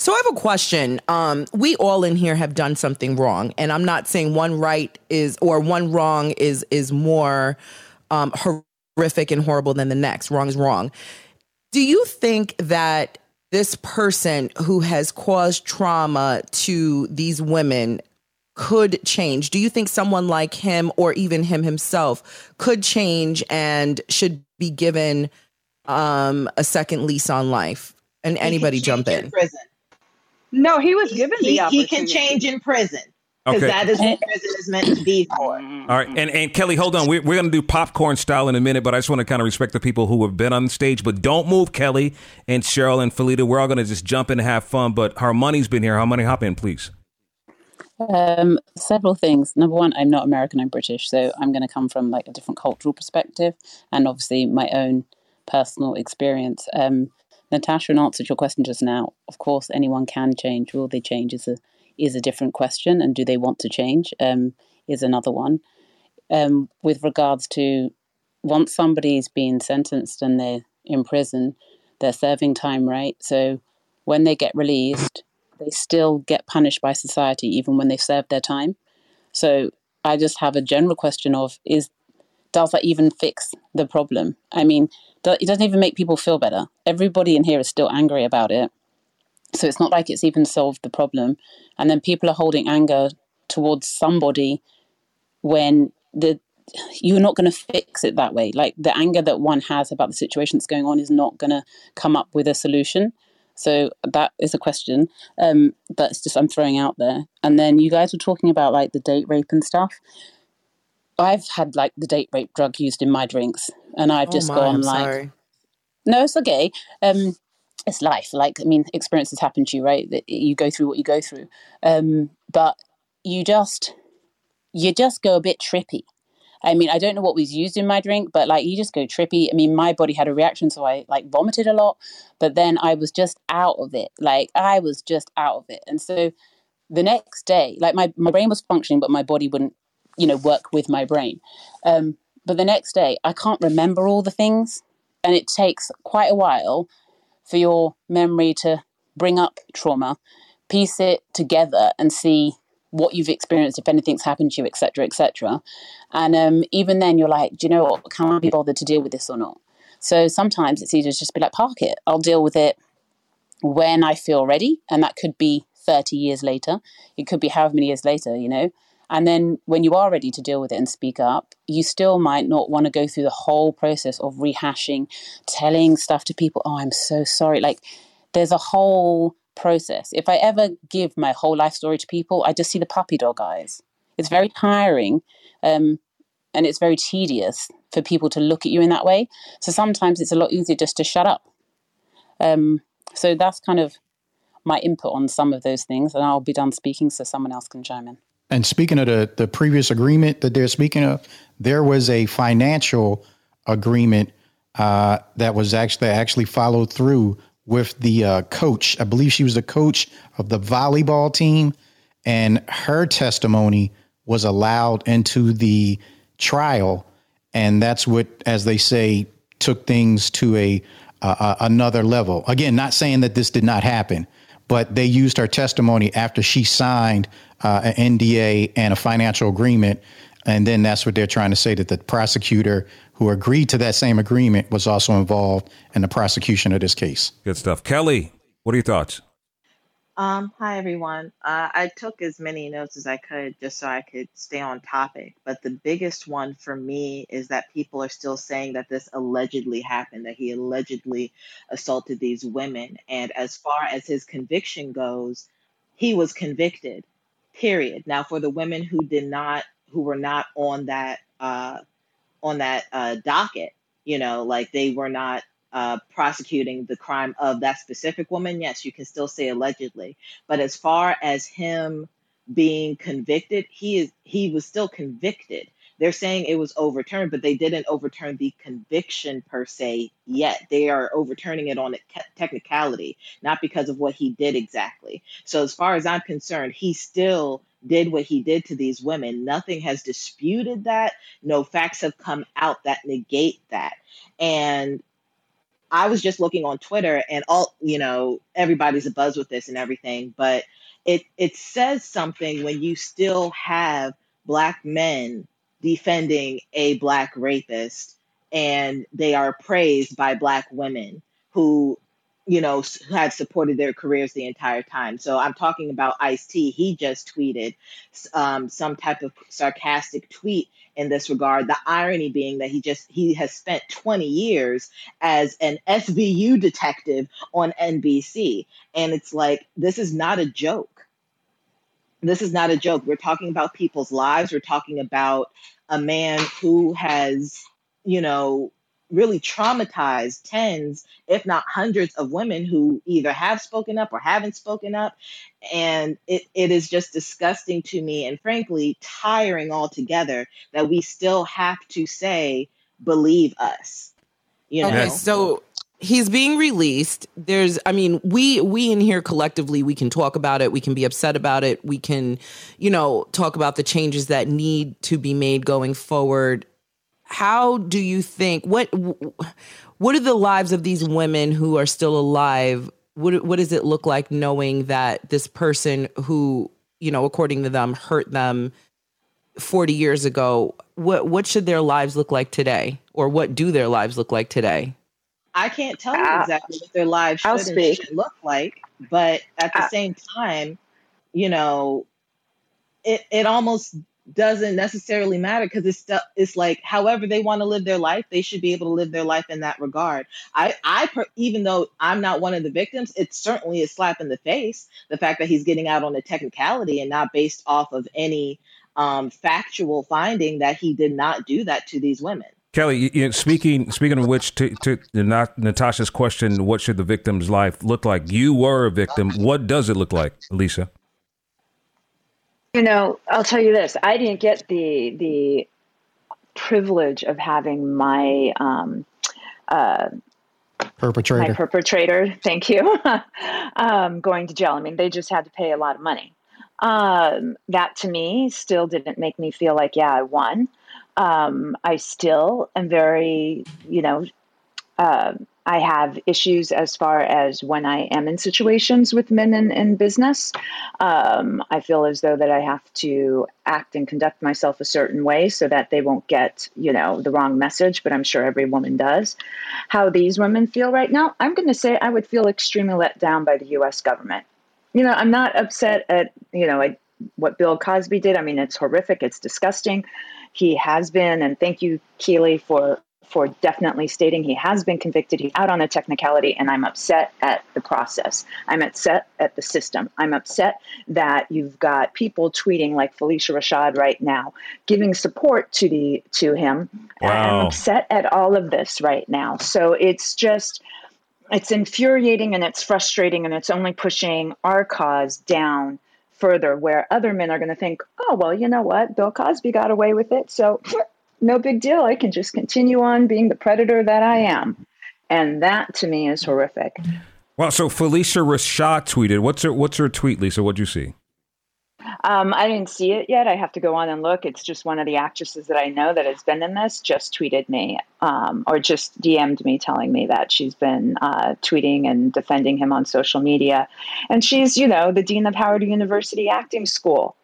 So I have a question. Um, we all in here have done something wrong, and I'm not saying one right is or one wrong is is more um, horrific and horrible than the next. Wrong is wrong. Do you think that this person who has caused trauma to these women could change? Do you think someone like him or even him himself could change and should be given um, a second lease on life. And he anybody jump in. in. prison. No, he was given he, the opportunity. He can change in prison. Because okay. that is what prison is meant to be for. All right. And, and Kelly, hold on. We're, we're going to do popcorn style in a minute, but I just want to kind of respect the people who have been on stage. But don't move, Kelly and Cheryl and Felita. We're all going to just jump in and have fun. But Harmony's been here. Harmony, hop in, please. Um, several things. Number one, I'm not American, I'm British. So I'm going to come from like a different cultural perspective and obviously my own personal experience. Um, Natasha answered your question just now. Of course, anyone can change. Will they change is a is a different question, and do they want to change um, is another one. Um, with regards to once somebody's been sentenced and they're in prison, they're serving time, right? So when they get released, they still get punished by society even when they've served their time. So I just have a general question of is does that even fix the problem? I mean, it doesn't even make people feel better. Everybody in here is still angry about it. So it's not like it's even solved the problem. And then people are holding anger towards somebody when the you're not going to fix it that way. Like the anger that one has about the situation that's going on is not going to come up with a solution. So that is a question um, that's just I'm throwing out there. And then you guys were talking about like the date rape and stuff. I've had like the date rape drug used in my drinks and I've just oh my, gone I'm like, sorry. no, it's okay. Um, it's life. Like, I mean, experiences happen to you, right? That you go through what you go through. Um, but you just, you just go a bit trippy. I mean, I don't know what was used in my drink, but like you just go trippy. I mean, my body had a reaction, so I like vomited a lot, but then I was just out of it. Like I was just out of it. And so the next day, like my, my brain was functioning, but my body wouldn't, you know, work with my brain. Um, but the next day, I can't remember all the things. And it takes quite a while for your memory to bring up trauma, piece it together, and see what you've experienced, if anything's happened to you, etc., etc. And um, even then, you're like, do you know what? Can I be bothered to deal with this or not? So sometimes it's easier to just be like, park it. I'll deal with it when I feel ready, and that could be 30 years later. It could be however many years later, you know. And then when you are ready to deal with it and speak up, you still might not want to go through the whole process of rehashing, telling stuff to people, oh, I'm so sorry. Like there's a whole process. If I ever give my whole life story to people, I just see the puppy dog eyes. It's very tiring um, and it's very tedious for people to look at you in that way. So sometimes it's a lot easier just to shut up. Um, so that's kind of my input on some of those things, and I'll be done speaking so someone else can chime in. And speaking of the, the previous agreement that they're speaking of, there was a financial agreement uh, that was actually actually followed through with the uh, coach. I believe she was the coach of the volleyball team, and her testimony was allowed into the trial, and that's what, as they say, took things to a uh, another level. Again, not saying that this did not happen, but they used her testimony after she signed uh, an NDA and a financial agreement. And then that's what they're trying to say that the prosecutor who agreed to that same agreement was also involved in the prosecution of this case. Good stuff. Kelly, what are your thoughts? Um, hi everyone. Uh, I took as many notes as I could just so I could stay on topic. But the biggest one for me is that people are still saying that this allegedly happened, that he allegedly assaulted these women. And as far as his conviction goes, he was convicted period. Now, for the women who did not, who were not on that uh, on that uh, docket, you know, like they were not uh, prosecuting the crime of that specific woman. Yes, you can still say allegedly, but as far as him being convicted, he is he was still convicted. They're saying it was overturned, but they didn't overturn the conviction per se yet. They are overturning it on a technicality, not because of what he did exactly. So, as far as I'm concerned, he still did what he did to these women. Nothing has disputed that. No facts have come out that negate that. And I was just looking on Twitter and all, you know, everybody's a buzz with this and everything, but it it says something when you still have black men defending a black rapist and they are praised by black women who you know had supported their careers the entire time. So i'm talking about ice t. He just tweeted um, some type of sarcastic tweet in this regard. The irony being that he just he has spent 20 years as an svu detective on nbc and it's like this is not a joke this is not a joke. We're talking about people's lives. We're talking about a man who has, you know, really traumatized tens, if not hundreds of women who either have spoken up or haven't spoken up. And it, it is just disgusting to me and frankly tiring altogether that we still have to say, believe us. You know? Okay, so he's being released. There's i mean we we in here collectively we can talk about it. We can be upset about it. We can you know talk about the changes that need to be made going forward. How do you think what what are the lives of these women who are still alive? What what does it look like knowing that this person who you know according to them hurt them 40 years ago what what should their lives look like today? Or what do their lives look like today I can't tell you exactly what their lives should should look like, but at the same time, you know, it it almost doesn't necessarily matter because it's it's like however they want to live their life, they should be able to live their life in that regard. I I per, even though I'm not one of the victims, it certainly is slap in the face the fact that he's getting out on a technicality and not based off of any um, factual finding that he did not do that to these women. Kelly, you know, speaking speaking of which, to, to Natasha's question, what should the victim's life look like? You were a victim. What does it look like, Lisa? You know, I'll tell you this: I didn't get the the privilege of having my um, uh, perpetrator. My perpetrator, thank you, um, going to jail. I mean, they just had to pay a lot of money. Um, that to me still didn't make me feel like, yeah, I won. Um, I still am very, you know, uh, I have issues as far as when I am in situations with men in, in business. Um, I feel as though that I have to act and conduct myself a certain way so that they won't get, you know, the wrong message. But I'm sure every woman does. How these women feel right now, I'm going to say I would feel extremely let down by the U.S. government. You know, I'm not upset at, you know, at what Bill Cosby did. I mean, it's horrific. It's disgusting. He has been, and thank you, Keely, for for definitely stating he has been convicted. He's out on a technicality, and I'm upset at the process. I'm upset at the system. I'm upset that you've got people tweeting like Phylicia Rashad right now, giving support to the to him. Wow. I'm upset at all of this right now. So it's just it's infuriating and it's frustrating and it's only pushing our cause down further where other men are going to think, oh, well, you know what? Bill Cosby got away with it. So no big deal. I can just continue on being the predator that I am. And that to me is horrific. Well, so Phylicia Rashad tweeted. What's her What's her tweet, Lisa? What'd you see? Um, I didn't see it yet. I have to go on and look. It's just one of the actresses that I know that has been in this just tweeted me um, or just DM'd me telling me that she's been uh, tweeting and defending him on social media. And she's, you know, the dean of Howard University Acting School.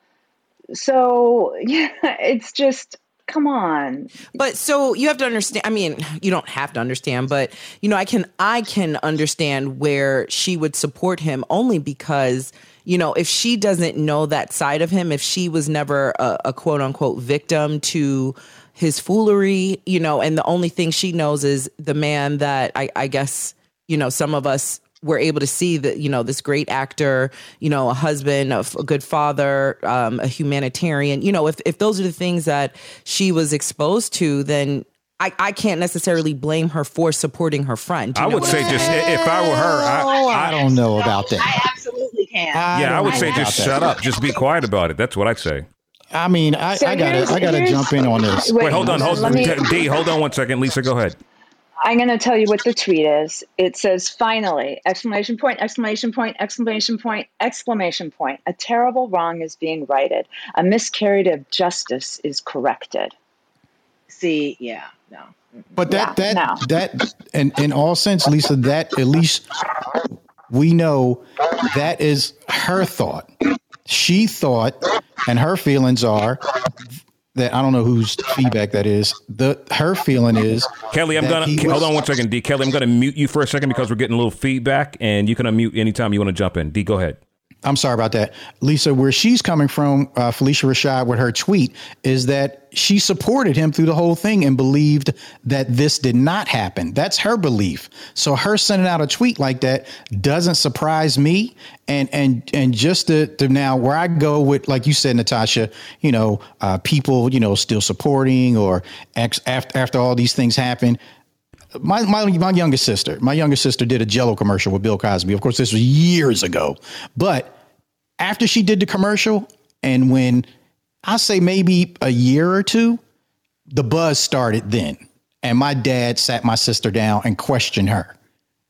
So, yeah, it's just come on. But so you have to understand i mean you don't have to understand but you know i can i can understand where she would support him only because you know if she doesn't know that side of him if she was never a, a quote unquote victim to his foolery you know and the only thing she knows is the man that i, I guess you know some of us we're able to see that you know this great actor you know a husband a, a good father um, a humanitarian you know if, if those are the things that she was exposed to then I, I can't necessarily blame her for supporting her friend. I would say just if I were her, I, I don't know about that. I absolutely can. I yeah, I don't would say about just that. shut up, just be quiet about it. That's what I'd say. I mean, I, So I gotta, here's- I gotta jump in on this. Wait, hold on, hold Let on, me- D. Hold on one second, Lisa. Go ahead. I'm going to tell you what the tweet is. It says, finally, exclamation point, exclamation point, exclamation point, exclamation point. A terrible wrong is being righted. A miscarriage of justice is corrected. See, yeah, no. But that Yeah, that no. that and in all sense, Lisa, that at least we know that is her thought. She thought, and her feelings are that I don't know whose feedback that is. The her feeling is Kelly, I'm gonna hold was- on one second, D. Kelly, I'm gonna mute you for a second because we're getting a little feedback, and you can unmute anytime you want to jump in. D, go ahead. I'm sorry about that, Lisa. Where she's coming from, uh, Phylicia Rashad, with her tweet is that she supported him through the whole thing and believed that this did not happen. That's her belief. So her sending out a tweet like that doesn't surprise me. And and and just to, to now where I go with, like you said, Natasha, you know, uh, people, you know, still supporting or ex, after after all these things happen my, my my youngest sister, my youngest sister did a Jello commercial with Bill Cosby. Of course, this was years ago, but after she did the commercial, and when I say maybe a year or two, the buzz started then, and my dad sat my sister down and questioned her.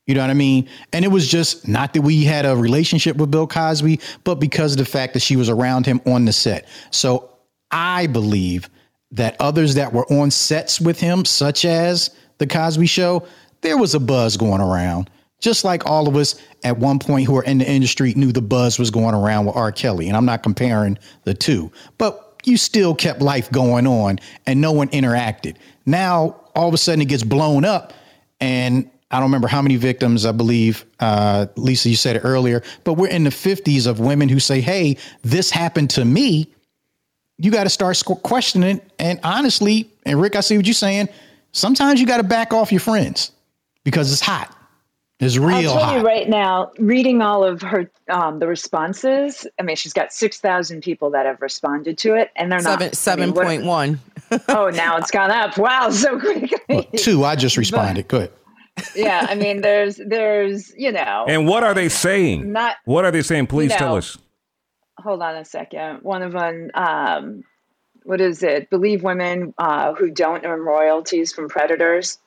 You know what I mean? And it was just not that we had a relationship with Bill Cosby, but because of the fact that she was around him on the set. So I believe that others that were on sets with him, such as The Cosby Show, there was a buzz going around. Just like all of us at one point who are in the industry knew the buzz was going around with R. Kelly. And I'm not comparing the two, but you still kept life going on and no one interacted. Now, all of a sudden it gets blown up and I don't remember how many victims, I believe, uh, Lisa, you said it earlier, but we're in the 50s of women who say, hey, this happened to me. You got to start questioning. And honestly, and Rick, I see what you're saying. Sometimes you got to back off your friends because it's hot. It's real I'll tell hot. you right now, reading all of her um, the responses. I mean, she's got six thousand people that have responded to it, and they're Seven not seven point one. oh, now it's gone up. Wow, so quickly. Well, two, I just responded. Good. yeah, I mean, there's there's you know, And what are they saying? not What are they saying? Please No. tell us. hold on a second. One of them, um, what is it? Believe women uh, who don't earn royalties from predators.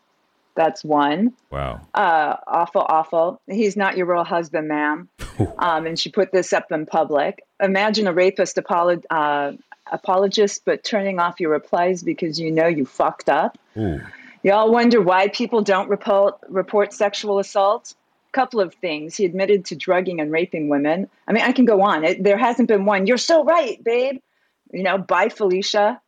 That's one. Wow. Uh, awful, awful. He's not your real husband, ma'am. Um, and she put this up in public. Imagine a rapist uh, apologist, but turning off your replies because you know you fucked up. Ooh. Y'all wonder why people don't report, report sexual assault? Couple of things. He admitted to drugging and raping women. I mean, I can go on. It, there hasn't been one. You're so right, babe. You know, by Phylicia.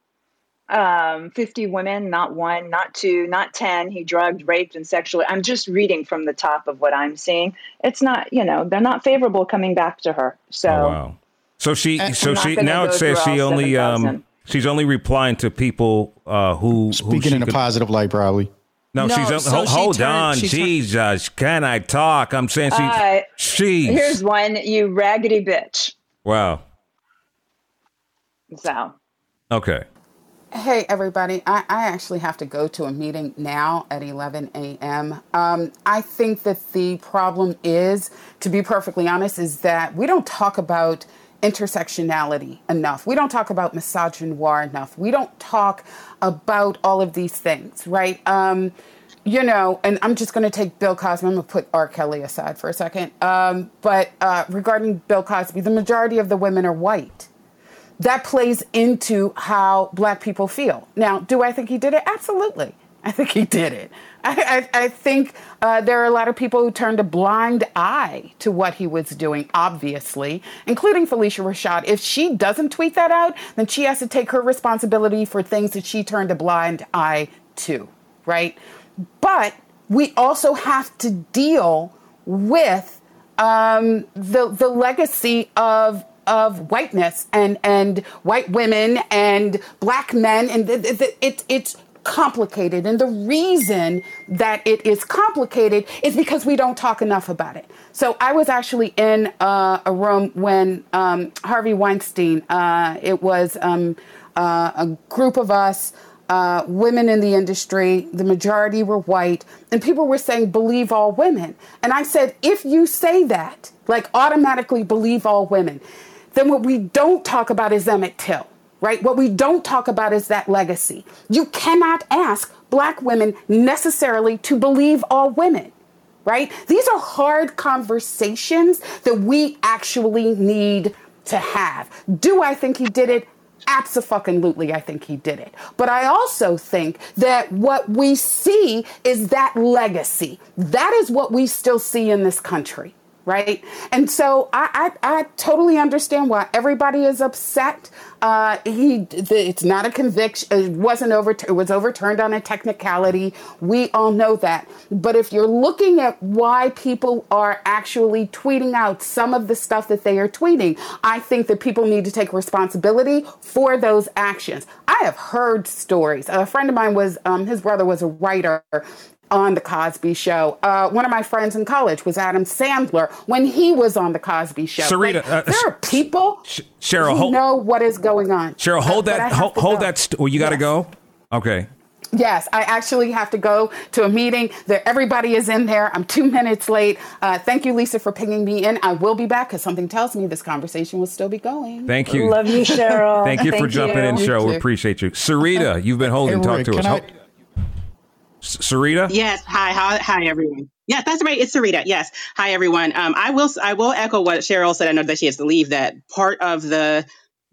Um, 50 women, not one, not two, not 10. He drugged, raped, and sexually. I'm just reading from the top of what I'm seeing. It's not, you know, they're not favorable coming back to her. So, Oh, wow. So she, so she now it says she all only, um, she's only replying to people uh, who who Speaking she in a positive light, probably. No, No, she's so hold, she hold turned- on, she turned- Jesus, can I talk? I'm saying she, Uh, she's here's one, you raggedy bitch. wow. So, Okay, Hey, everybody. I, I actually have to go to a meeting now at 11 a.m. Um, I think that the problem is, to be perfectly honest, is that we don't talk about intersectionality enough. We don't talk about misogynoir enough. We don't talk about all of these things, right? Um, you know, and I'm just going to take Bill Cosby. I'm going to put R. Kelly aside for a second. Um, but uh, regarding Bill Cosby, the majority of the women are white that plays into how black people feel. Now, do I think he did it? Absolutely. I think he did it. I, I, I think uh, there are a lot of people who turned a blind eye to what he was doing, obviously, including Phylicia Rashad. If she doesn't tweet that out, then she has to take her responsibility for things that she turned a blind eye to, right? But we also have to deal with um, the the legacy of of whiteness and and white women and black men. And th- th- th- it it's complicated. And the reason that it is complicated is because we don't talk enough about it. So i was actually in uh, a room when um, harvey weinstein uh, it was um, uh, a group of us uh, women in the industry, the majority were white, and people were saying, believe all women. And I said, if you say that, like automatically believe all women, then what we don't talk about is Emmett Till, right? What we don't talk about is that legacy. You cannot ask black women necessarily to believe all women right? These are hard conversations that we actually need to have. Do I think he did it? Absolutely, I think he did it. But I also think that what we see is that legacy. That is what we still see in this country. Right. And so I, I, I totally understand why everybody is upset. Uh, he, it's not a conviction. It wasn't over. It was overturned on a technicality. We all know that. But if you're looking at why people are actually tweeting out some of the stuff that they are tweeting, I think that people need to take responsibility for those actions. I have heard stories. A friend of mine was, um, his brother was a writer on the Cosby Show. Uh, one of my friends in college was Adam Sandler when he was on the Cosby Show. Sarita, Like, uh, there are people Cheryl, who hold, know what is going on. Cheryl, hold But- but that, have hold, hold that. St- well, you got to Yes. go. Okay. Yes, I actually have to go to a meeting. There, everybody is in there. I'm two minutes late. Uh, thank you, Lisa, for pinging me in. I will be back because something tells me this conversation will still be going. Thank you. love you, Cheryl. Thank you for jumping in, Cheryl. We appreciate you. Sarita, you've been holding. Hey, Talk Rick, to us. I- Ho- S- Sarita? Yes. Hi. Hi. Hi, everyone. Yes, that's right. It's Sarita. Yes. Hi, everyone. Um, I will. I will echo what Cheryl said. I know that she has to leave. That part of the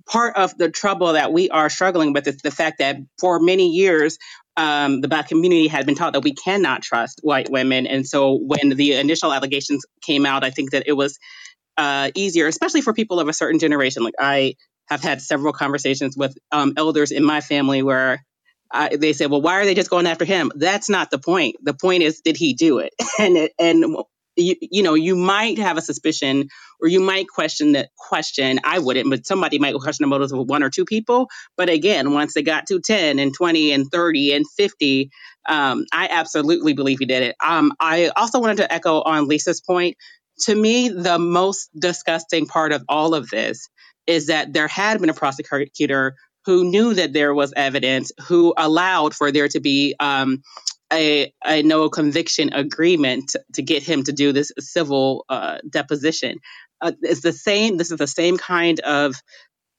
part of the trouble that we are struggling with is the fact that for many years, um, the black community had been taught that we cannot trust white women, and so when the initial allegations came out, I think that it was uh, easier, especially for people of a certain generation. Like I have had several conversations with um, elders in my family where I, they said, "Well, why are they just going after him?" That's not the point. The point is, did he do it? And it, and you, you know you might have a suspicion or you might question that question i wouldn't but somebody might question the motives of one or two people but again once they got to 10 and 20 and 30 and 50 um, i absolutely believe he did it um, i also wanted to echo on lisa's point to me the most disgusting part of all of this is that there had been a prosecutor who knew that there was evidence who allowed for there to be um, a, a no conviction agreement to get him to do this civil uh, deposition. Uh, it's the same. This is the same kind of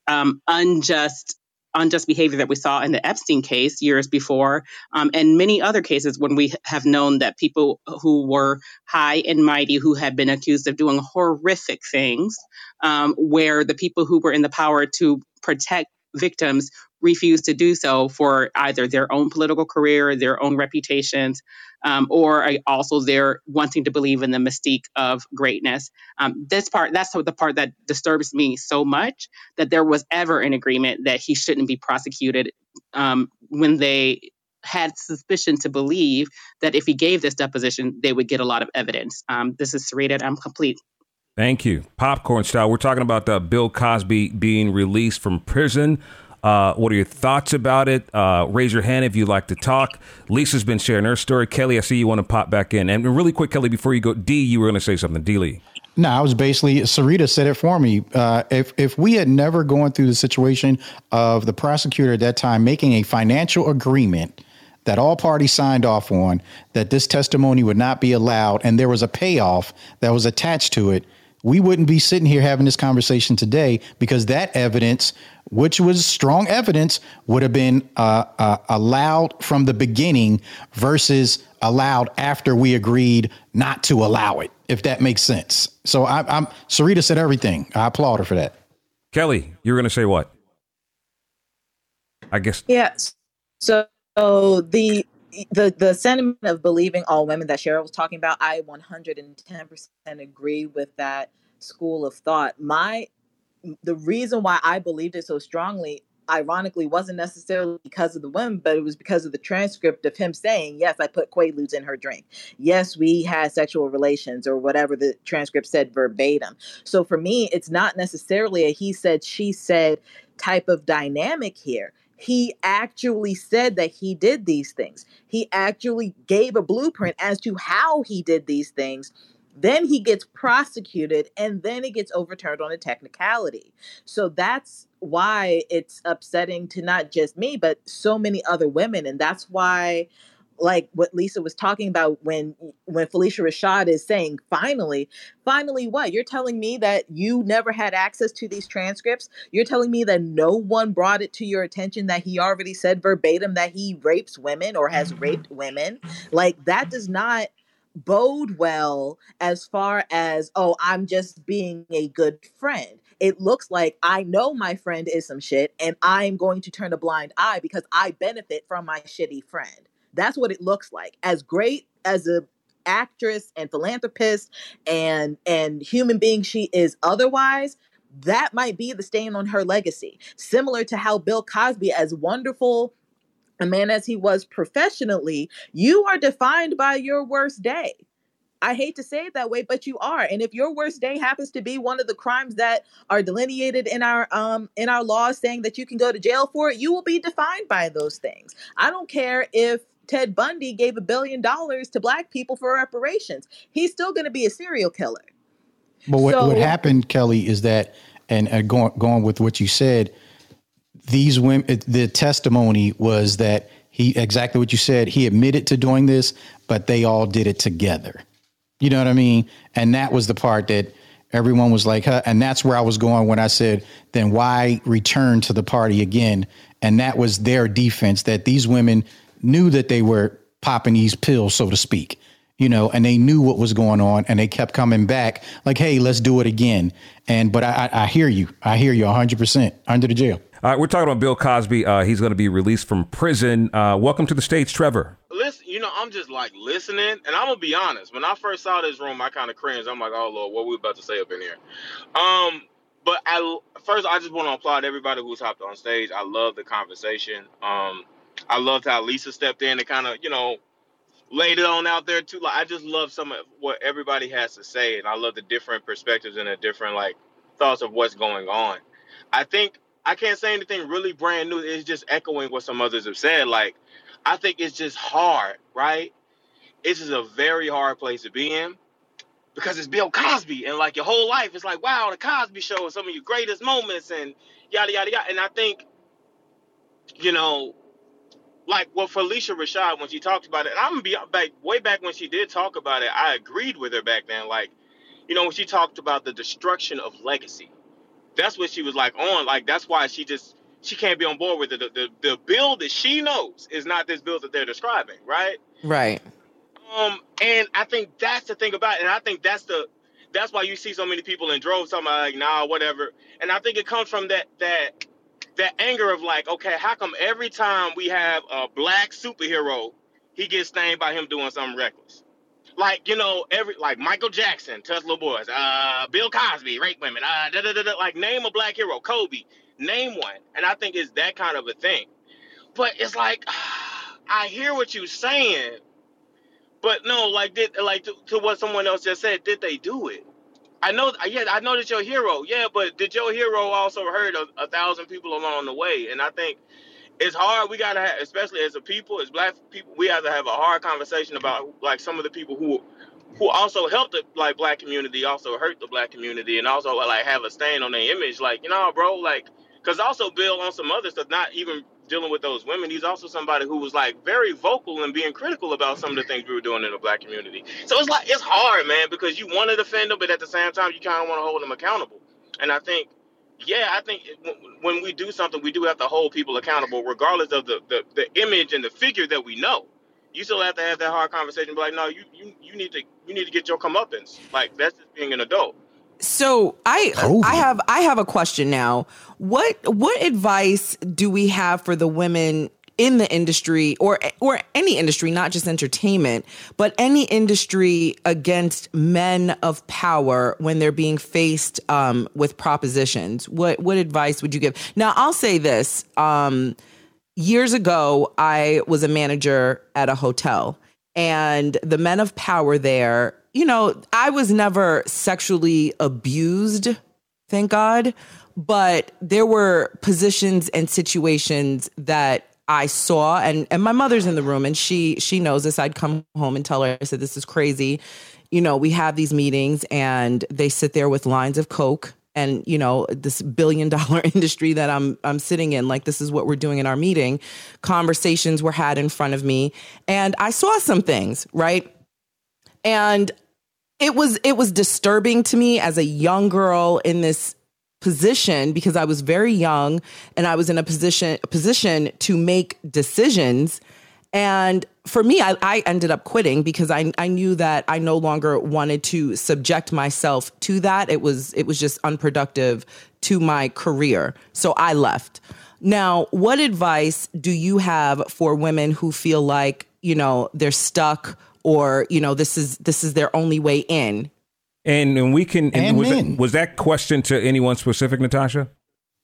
um, unjust unjust behavior that we saw in the Epstein case years before, um, and many other cases when we have known that people who were high and mighty, who had been accused of doing horrific things, um, where the people who were in the power to protect victims refuse to do so for either their own political career, their own reputations, um, or also their wanting to believe in the mystique of greatness. Um, this part, that's the part that disturbs me so much that there was ever an agreement that he shouldn't be prosecuted um, when they had suspicion to believe that if he gave this deposition, they would get a lot of evidence. Um, this is Sarita. I'm complete. Thank you. Popcorn style. We're talking about uh, Bill Cosby being released from prison. Uh, what are your thoughts about it? Uh, raise your hand if you'd like to talk. Lisa's been sharing her story. Kelly, I see you want to pop back in. And really quick, Kelly, before you go, D, you were going to say something. D Lee. No, I was basically Sarita said it for me. Uh, if if we had never gone through the situation of the prosecutor at that time making a financial agreement that all parties signed off on, that this testimony would not be allowed, and there was a payoff that was attached to it, we wouldn't be sitting here having this conversation today because that evidence, which was strong evidence, would have been uh, uh, allowed from the beginning versus allowed after we agreed not to allow it, if that makes sense. So I, I'm Sarita said everything. I applaud her for that. Kelly, you were going to say what? I guess. Yes. So the the the sentiment of believing all women that Cheryl was talking about, I 110% agree with that school of thought. My the reason why I believed it so strongly, ironically, wasn't necessarily because of the women, but it was because of the transcript of him saying, "Yes, I put Quaaludes in her drink. Yes, we had sexual relations, or whatever the transcript said verbatim." So for me, it's not necessarily a he said, she said type of dynamic here he actually said that he did these things. He actually gave a blueprint as to how he did these things. Then he gets prosecuted and then it gets overturned on a technicality. So that's why it's upsetting to not just me, but so many other women. And that's why like what Lisa was talking about when when Phylicia Rashad is saying finally finally what? You're telling me that you never had access to these transcripts? You're telling me that no one brought it to your attention that he already said verbatim that he rapes women or has mm-hmm. raped women? Like that does not bode well as far as oh I'm just being a good friend. It looks like I know my friend is some shit and I'm going to turn a blind eye because I benefit from my shitty friend. That's what it looks like. As great as a actress and philanthropist and and human being she is otherwise, that might be the stain on her legacy. Similar to how Bill Cosby, as wonderful a man as he was professionally, you are defined by your worst day. I hate to say it that way, but you are. And if your worst day happens to be one of the crimes that are delineated in our um in our laws saying that you can go to jail for it, you will be defined by those things. I don't care if Ted Bundy gave a billion dollars to black people for reparations. He's still going to be a serial killer. But what, so, what happened, Kelly, is that, and uh, going going with what you said, these women, the testimony was that he exactly what you said. He admitted to doing this, but they all did it together. You know what I mean? And that was the part that everyone was like, huh? and that's where I was going when I said, then why return to the party again? And that was their defense that these women knew that they were popping these pills, so to speak, you know, and they knew what was going on and they kept coming back like, hey, let's do it again. And, but I, I, I hear you. I hear you 100% under the jail. All right, we're talking about Bill Cosby. Uh, he's going to be released from prison. Uh, welcome to the stage, Trevor. Listen, you know, I'm just like listening, and I'm gonna be honest. When I first saw this room, I kind of cringed. I'm like, oh lord, what we about to say up in here? Um, but I first, I just want to applaud everybody who's hopped on stage. I love the conversation. Um, I loved how Lisa stepped in and kind of, you know, laid it on out there too. Like I just love some of what everybody has to say, and I love the different perspectives and the different like thoughts of what's going on. I think I can't say anything really brand new. It's just echoing what some others have said. Like I think it's just hard, right? This is a very hard place to be in because it's Bill Cosby, and like your whole life, it's like wow, the Cosby Show is some of your greatest moments, and yada yada yada. And I think, you know, like well, Phylicia Rashad when she talked about it, and I'm gonna be back way back when she did talk about it. I agreed with her back then. Like, you know, when she talked about the destruction of legacy, that's what she was like on. Like that's why she just she can't be on board with it. The, the the bill that she knows is not this bill that they're describing, right? Right. Um, and I think that's the thing about it. And I think that's the that's why you see so many people in droves talking about like, nah, whatever. And I think it comes from that that that anger of like, okay, how come every time we have a black superhero, he gets stained by him doing something reckless? Like, you know, every like Michael Jackson, Tesla boys, uh, Bill Cosby, rape women, uh, da, da, da, da, like name a black hero, Kobe, name one. And I think it's that kind of a thing. But it's like, I hear what you're saying, but no, like did like to, to what someone else just said, did they do it? I know, yeah, I know that your hero, yeah, but did your hero also hurt a, a thousand people along the way? And I think it's hard. We gotta, have, especially as a people, as black people, we have to have a hard conversation about like some of the people who who also helped the like black community, also hurt the black community, and also like have a stain on their image. Like you know, bro, like because also Bill on some other stuff, not even dealing with those women. He's also somebody who was like very vocal and being critical about some of the things we were doing in the black community. So it's like it's hard, man, because you want to defend them, but at the same time, you kind of want to hold them accountable. And I think, yeah, I think when we do something, we do have to hold people accountable, regardless of the the, the image and the figure that we know. You still have to have that hard conversation. Be like, no, you you, you need to you need to get your comeuppance. Like that's just being an adult. So I I have I have a question now. What what advice do we have for the women in the industry or or any industry, not just entertainment, but any industry against men of power when they're being faced um, with propositions? What what advice would you give? Now I'll say this. Um, years ago, I was a manager at a hotel, and the men of power there you know, I was never sexually abused, thank God, but there were positions and situations that I saw and and my mother's in the room and she she knows this. I'd come home and tell her I said this is crazy. You know, we have these meetings and they sit there with lines of coke and you know this billion dollar industry that I'm I'm sitting in like this is what we're doing in our meeting. Conversations were had in front of me and I saw some things, right? And it was it was disturbing to me as a young girl in this position because I was very young and I was in a position a position to make decisions. And for me, I, I ended up quitting because I, I knew that I no longer wanted to subject myself to that. It was it was just unproductive to my career. So I left. Now, what advice do you have for women who feel like, you know, they're stuck or you know this is this is their only way in. And, and we can and, and was, that, was, that, question to anyone specific natasha?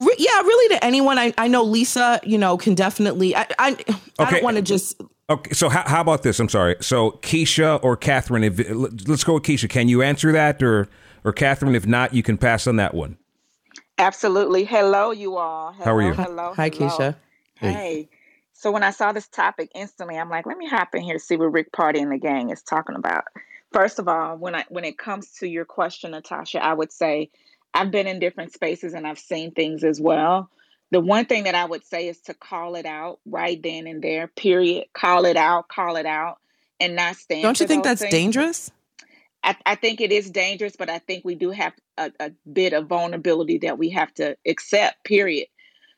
Re- yeah really to anyone. I, I know lisa you know can definitely i i, okay. I don't want to just okay so how, how about this? I'm sorry. So keisha or catherine if let's go with keisha. Can you answer that? Or or catherine if not you can pass on that one. Absolutely. Hello you all. Hello, how are you? Hello hi hello. keisha hey. hey. So when I saw this topic instantly, I'm like, let me hop in here to see what Rick Party and the gang is talking about. First of all, when I when it comes to your question, Natasha, I would say I've been in different spaces and I've seen things as well. The one thing that I would say is to call it out right then and there, period. Call it out, call it out, and not stand. Don't you think that's things. dangerous? I, I, think it is dangerous, but I think we do have a, a bit of vulnerability that we have to accept, period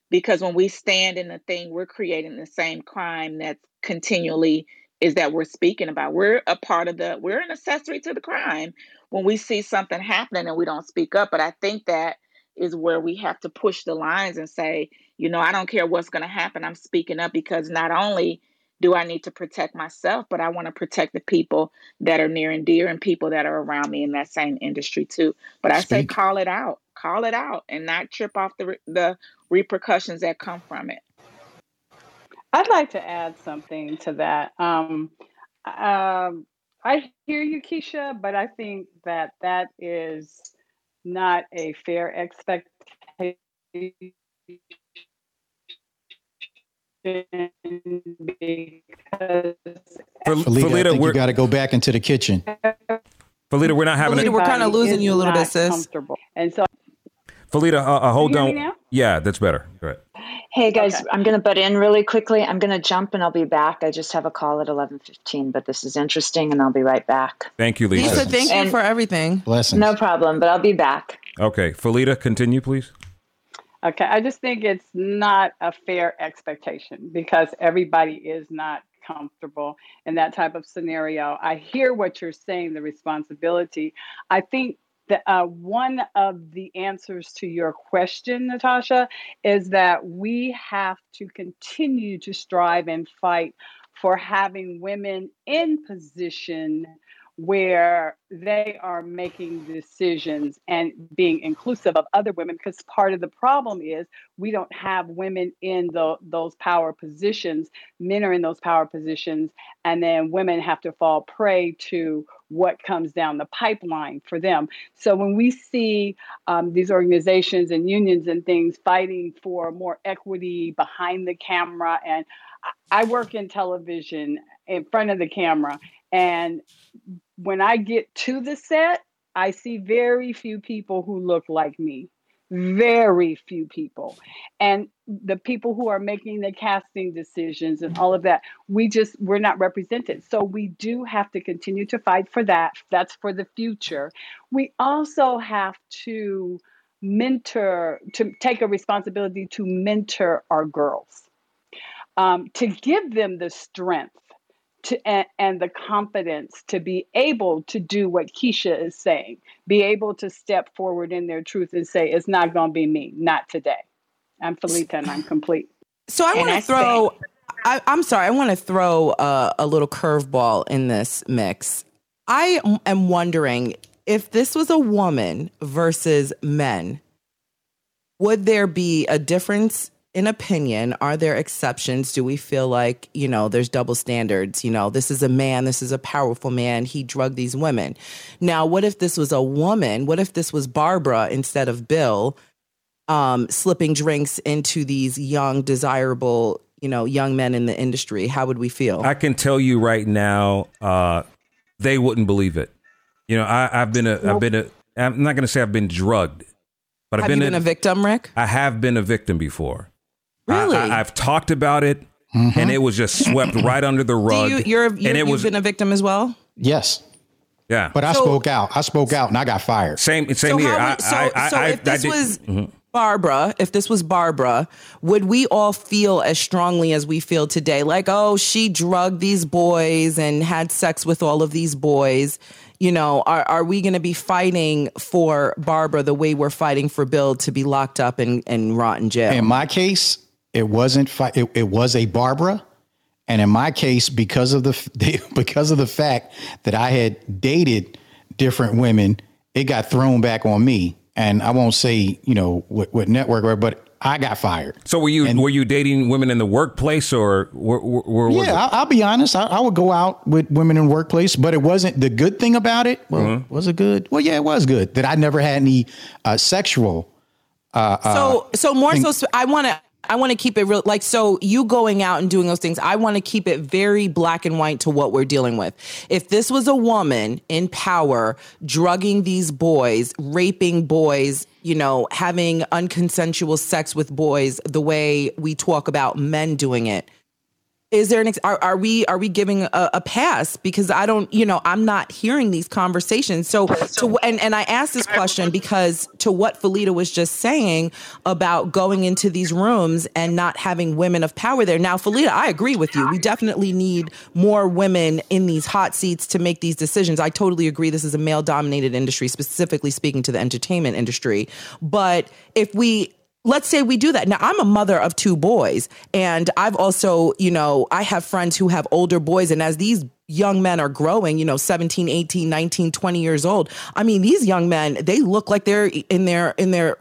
because when we stand in the thing we're creating the same crime that continually is that we're speaking about. We're a part of the we're an accessory to the crime when we see something happening and we don't speak up. But i think that is where we have to push the lines and say you know i don't care what's going to happen i'm speaking up because not only do i need to protect myself but i want to protect the people that are near and dear and people that are around me in that same industry too but i Speak. say call it out call it out and not trip off the the repercussions that come from it. I'd like to add something to that. Um, Um, I hear you, Keisha, but I think that that is not a fair expectation because Felita, you got to go back into the kitchen. Felita, we're not having. Felita, we're kind of losing you a little bit, not sis. And so Felita, uh, uh, hold on. hear me now? Yeah, that's better. Go ahead. Hey guys, I'm going to butt in really quickly. I'm going to jump and I'll be back. I just have a call at 11:15, but this is interesting and I'll be right back. Thank you, Lisa. Lisa, thank you for everything. Blessings. No problem, but I'll be back. Okay, Felita, continue, please. Okay, I just think it's not a fair expectation because everybody is not comfortable in that type of scenario. I hear what you're saying, the responsibility. I think that uh, one of the answers to your question, Natasha, is that we have to continue to strive and fight for having women in position where they are making decisions and being inclusive of other women because part of the problem is we don't have women in the, those power positions. Men are in those power positions and then women have to fall prey to what comes down the pipeline for them. So when we see um, these organizations and unions and things fighting for more equity behind the camera and I- I work in television in front of the camera and when I get to the set, I see very few people who look like me. Very few people. And the people who are making the casting decisions and all of that, we just, we're not represented. So we do have to continue to fight for that. That's for the future. We also have to mentor, to take a responsibility to mentor our girls, um, to give them the strength to, and, and the confidence to be able to do what Keisha is saying, be able to step forward in their truth and say, it's not going to be me, not today. I'm Felita and I'm complete. So I want to throw. I, I'm sorry. I want to throw uh, a little curveball in this mix. I am- am wondering if this was a woman versus men, would there be a difference in opinion? Are there exceptions? Do we feel like, you know, there's double standards? You know, this is a man, this is a powerful man, he drugged these women. Now, what if this was a woman? What if this was Barbara instead of Bill? um, slipping drinks into these young, desirable, you know, young men in the industry, how would we feel? I can tell you right now, uh, they wouldn't believe it. You know, I, I've been a, have been a, I'm not going to say I've been drugged, but I've have been, been a victim, Rick? I have been a victim before. Really? I, have talked about it, and it was just swept right under the Do rug. you, you're, and you're, it you've was been a victim as well. Yes, yeah. but I So- spoke out. I spoke out, and I got fired. Same, same So, here. how I, so, I, I, so I, if this I did- was Mhm. Barbara, if this was Barbara, would we all feel as strongly as we feel today? Like, oh, she drugged these boys and had sex with all of these boys. You know, are, are we going to be fighting for Barbara the way we're fighting for Bill to be locked up and, and rot in jail? In my case, it wasn't. Fi- it, it was a Barbara, and in my case, because of the because of the fact that I had dated different women, it got thrown back on me. And I won't say you know what, what network, but I got fired. So were you were you dating women in the workplace or were, were, were yeah, I'll, I'll be honest. I, I would go out with women in the workplace, but it wasn't the good thing about it. Well, Mm-hmm. was it good? Well, yeah, it was good that I never had any uh, sexual. Uh, so so more think- so so I want to I want to keep it real like so you going out and doing those things I want to keep it very black and white to what we're dealing with. If this was a woman in power drugging these boys, raping boys, you know, having unconsensual sex with boys the way we talk about men doing it, is there an ex- are, are we are we giving a, a pass? Because i don't you know i'm not hearing these conversations. So to and, and i asked this question because to what felita was just saying about going into these rooms and not having women of power there. Now felita i agree with you. We definitely need more women in these hot seats to make these decisions. I totally agree this is a male dominated industry specifically speaking to the entertainment industry. But if we let's say we do that. Now, I'm a mother of two boys, and I've also, you know, I have friends who have older boys, and as these young men are growing, you know, 17, 18, 19, 20 years old, I mean, these young men, they look like they're in their in their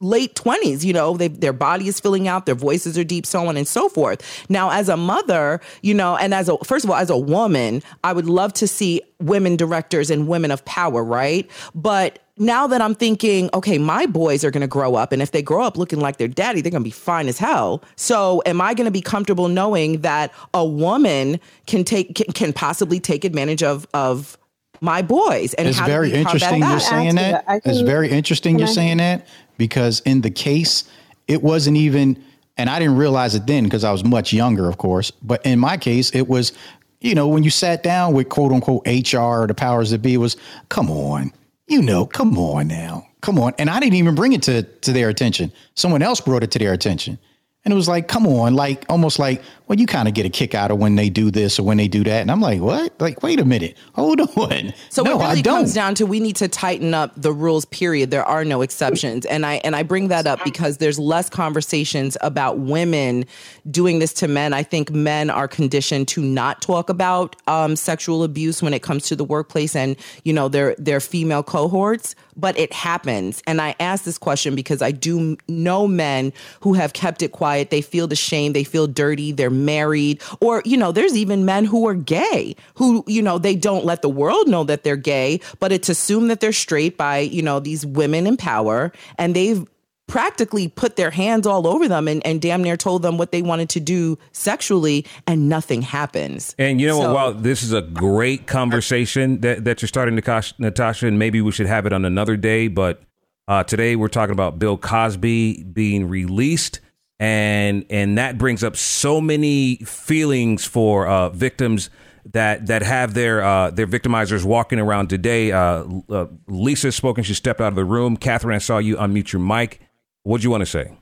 late 20s you know they, their body is filling out their voices are deep so on and so forth. Now as a mother you know and as a first of all as a woman i would love to see women directors and women of power right? But now that i'm thinking okay my boys are going to grow up and if they grow up looking like their daddy they're going to be fine as hell. So am i going to be comfortable knowing that a woman can take can, can possibly take advantage of of my boys and it's very interesting you're saying that, that. it's very interesting you're saying that because in the case, it wasn't even, and I didn't realize it then because I was much younger, of course. But in my case, it was, you know, when you sat down with quote unquote HR, or the powers that be, was, come on, you know, come on now, come on. And I didn't even bring it to, to their attention. Someone else brought it to their attention. And it was like, come on, like almost like, well, you kind of get a kick out of when they do this or when they do that. And I'm like, what? Like, wait a minute, hold on. So no, it really comes down to we need to tighten up the rules. Period. There are no exceptions, and I and I bring that up because there's less conversations about women doing this to men. I think men are conditioned to not talk about um, sexual abuse when it comes to the workplace and you know their their female cohorts but it happens. And I ask this question because I do know men who have kept it quiet. They feel the shame, they feel dirty, they're married, or, you know, there's even men who are gay who, you know, they don't let the world know that they're gay, but it's assumed that they're straight by, you know, these women in power and they've practically put their hands all over them and, and damn near told them what they wanted to do sexually and nothing happens. And you know so, what? While this is a great conversation that, that you're starting, Natasha, and maybe we should have it on another day, but uh, today we're talking about Bill Cosby being released. And and that brings up so many feelings for uh, victims that that have their uh, their victimizers walking around today. Uh, uh, Lisa's spoken; she stepped out of the room. Catherine, I saw you unmute your mic. What do you want to say?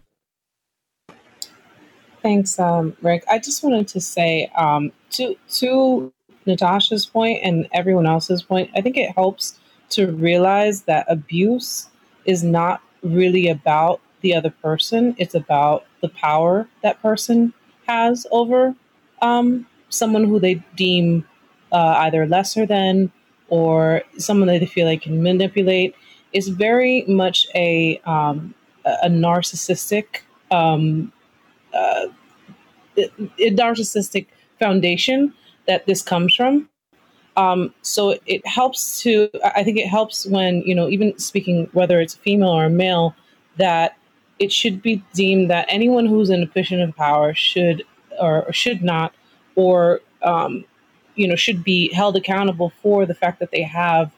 Thanks, um, Rick. I just wanted to say um, to to Natasha's point and everyone else's point. I think it helps to realize that abuse is not really about the other person. It's about the power that person has over um, someone who they deem uh, either lesser than or someone that they feel they can manipulate. It's very much a um, a narcissistic um, uh, a narcissistic foundation that this comes from. Um, so it helps to, I think it helps when, you know, even speaking, whether it's female or male, that it should be deemed that anyone who's in a position of power should or, should not, or, um, you know, should be held accountable for the fact that they have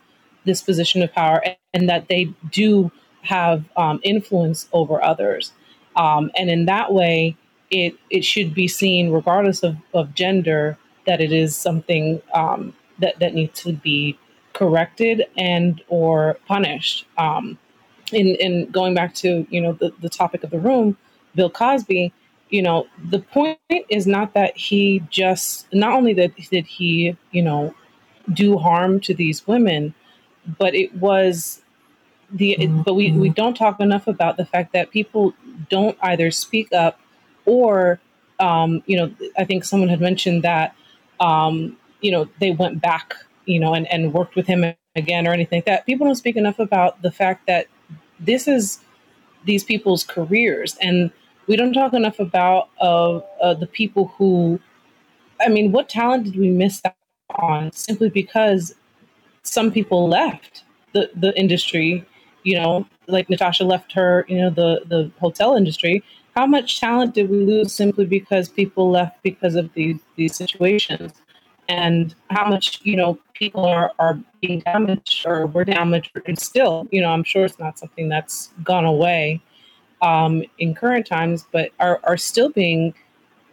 this position of power and, and that they do have um, influence over others. Um, and in that way, it, it should be seen, regardless of, of gender, that it is something um, that, that needs to be corrected and or punished. In, in going back to you know the, the topic of the room, Bill Cosby, you know the point is not that he just not only that did he you know do harm to these women, but it was the mm-hmm. but we, we don't talk enough about the fact that people don't either speak up or um, you know i think someone had mentioned that um, you know they went back you know and, and worked with him again or anything like that people don't speak enough about the fact that this is these people's careers and we don't talk enough about uh, uh, the people who i mean what talent did we miss out on simply because some people left the, the industry you know, like Natasha left her, you know, the the hotel industry. How much talent did we lose simply because people left because of these these situations? And how much, you know, people are, are being damaged or were damaged and still, you know, I'm sure it's not something that's gone away um, in current times, but are, are still being,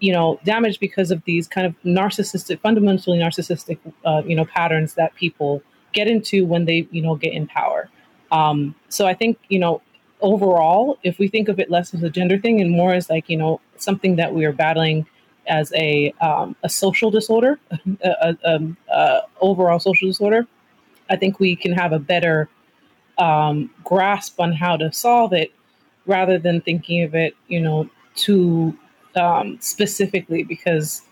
you know, damaged because of these kind of narcissistic, fundamentally narcissistic, uh, you know, patterns that people get into when they, you know, get in power. Um, so I think, you know, overall, if we think of it less as a gender thing and more as like, you know, something that we are battling as a, um, a social disorder, a, a, a, um, uh, overall social disorder, I think we can have a better um, grasp on how to solve it rather than thinking of it, you know, too um, specifically because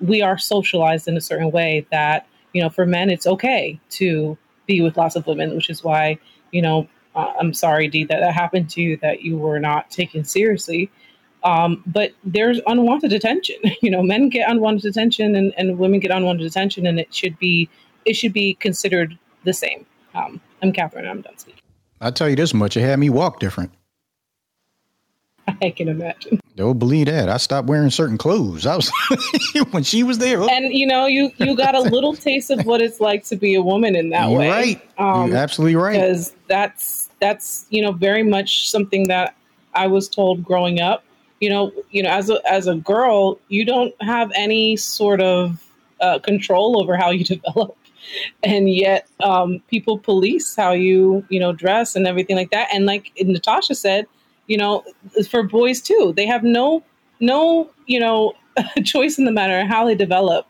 we are socialized in a certain way that, you know, for men, it's okay to be with lots of women, which is why you know, uh, I'm sorry, Dee, that that happened to you, that you were not taken seriously. Um, but there's unwanted attention. You know, men get unwanted attention and, and women get unwanted attention, and it should be it should be considered the same. Um, I'm Catherine. I'm done speaking. I'll tell you this much: it had me walk different. I can imagine. Don't believe that. I stopped wearing certain clothes. I was when she was there. And you know, you you got a little taste of what it's like to be a woman in that You're way. right. You're absolutely right. Because that's that's you know very much something that I was told growing up. You know, you know, as a as a girl, you don't have any sort of uh, control over how you develop, and yet um, people police how you you know dress and everything like that. And like Natasha said, you know, for boys too, they have no no you know choice in the matter how they develop.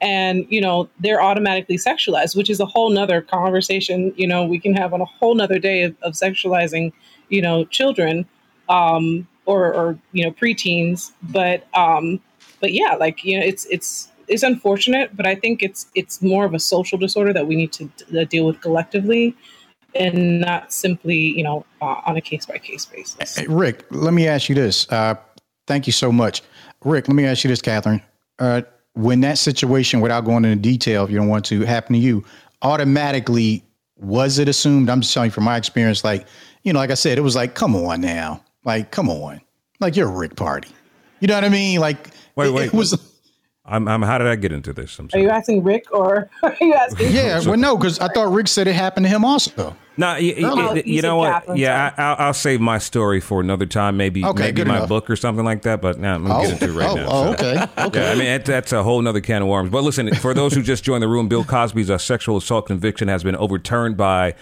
And you know they're automatically sexualized which is a whole nother conversation you know we can have on a whole nother day of, of sexualizing you know children. Um or or you know preteens but um but yeah like you know it's it's it's unfortunate but i think it's it's more of a social disorder that we need to d- deal with collectively and not simply you know uh, on a case by case basis Hey, Rick, let me ask you this. Uh, thank you so much. Rick, let me ask you this, Catherine. Uh, when that situation, without going into detail, if you don't want to, happen to you, automatically, was it assumed? I'm just telling you from my experience, like, you know, like I said, it was like, come on now. Like, come on. Like, you're a Rick party. You know what I mean? Like, Wait, it- wait. it was. I'm, I'm. How did I get into this? I'm are you asking rick or are you asking Yeah, well, no, because I thought Rick said it happened to him also. No, y- y- Oh, y- you you know what? Catherine, Yeah, I, I'll, I'll save my story for another time. Maybe, Okay, maybe my enough. book or something like that. But now I'm gonna Oh, get into it right oh, now. oh, so. okay, okay. Yeah, I mean that, that's a whole nother can of worms. But listen, for those who just joined the room, Bill Cosby's uh, sexual assault conviction has been overturned by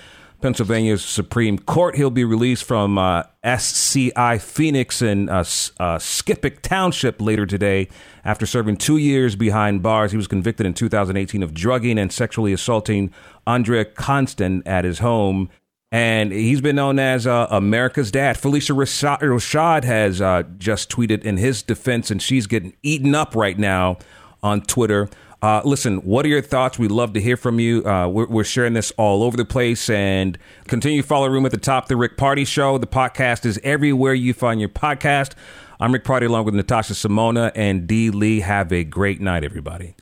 Pennsylvania's Supreme Court. He'll be released from uh, SCI Phoenix in uh, uh, Skippack Township later today after serving two years behind bars. He was convicted in 2018 of drugging and sexually assaulting Andrea Constand at his home. And he's been known as uh, America's dad. Phylicia Rashad, has uh, just tweeted in his defense, and she's getting eaten up right now on Twitter. Uh, listen, what are your thoughts? We'd love to hear from you. Uh, we're, we're sharing this all over the place and continue to follow Room at the Top, The Rick Party Show. The podcast is everywhere you find your podcast. I'm Rick Party along with Natasha Simona and Dee Lee. Have a great night, everybody.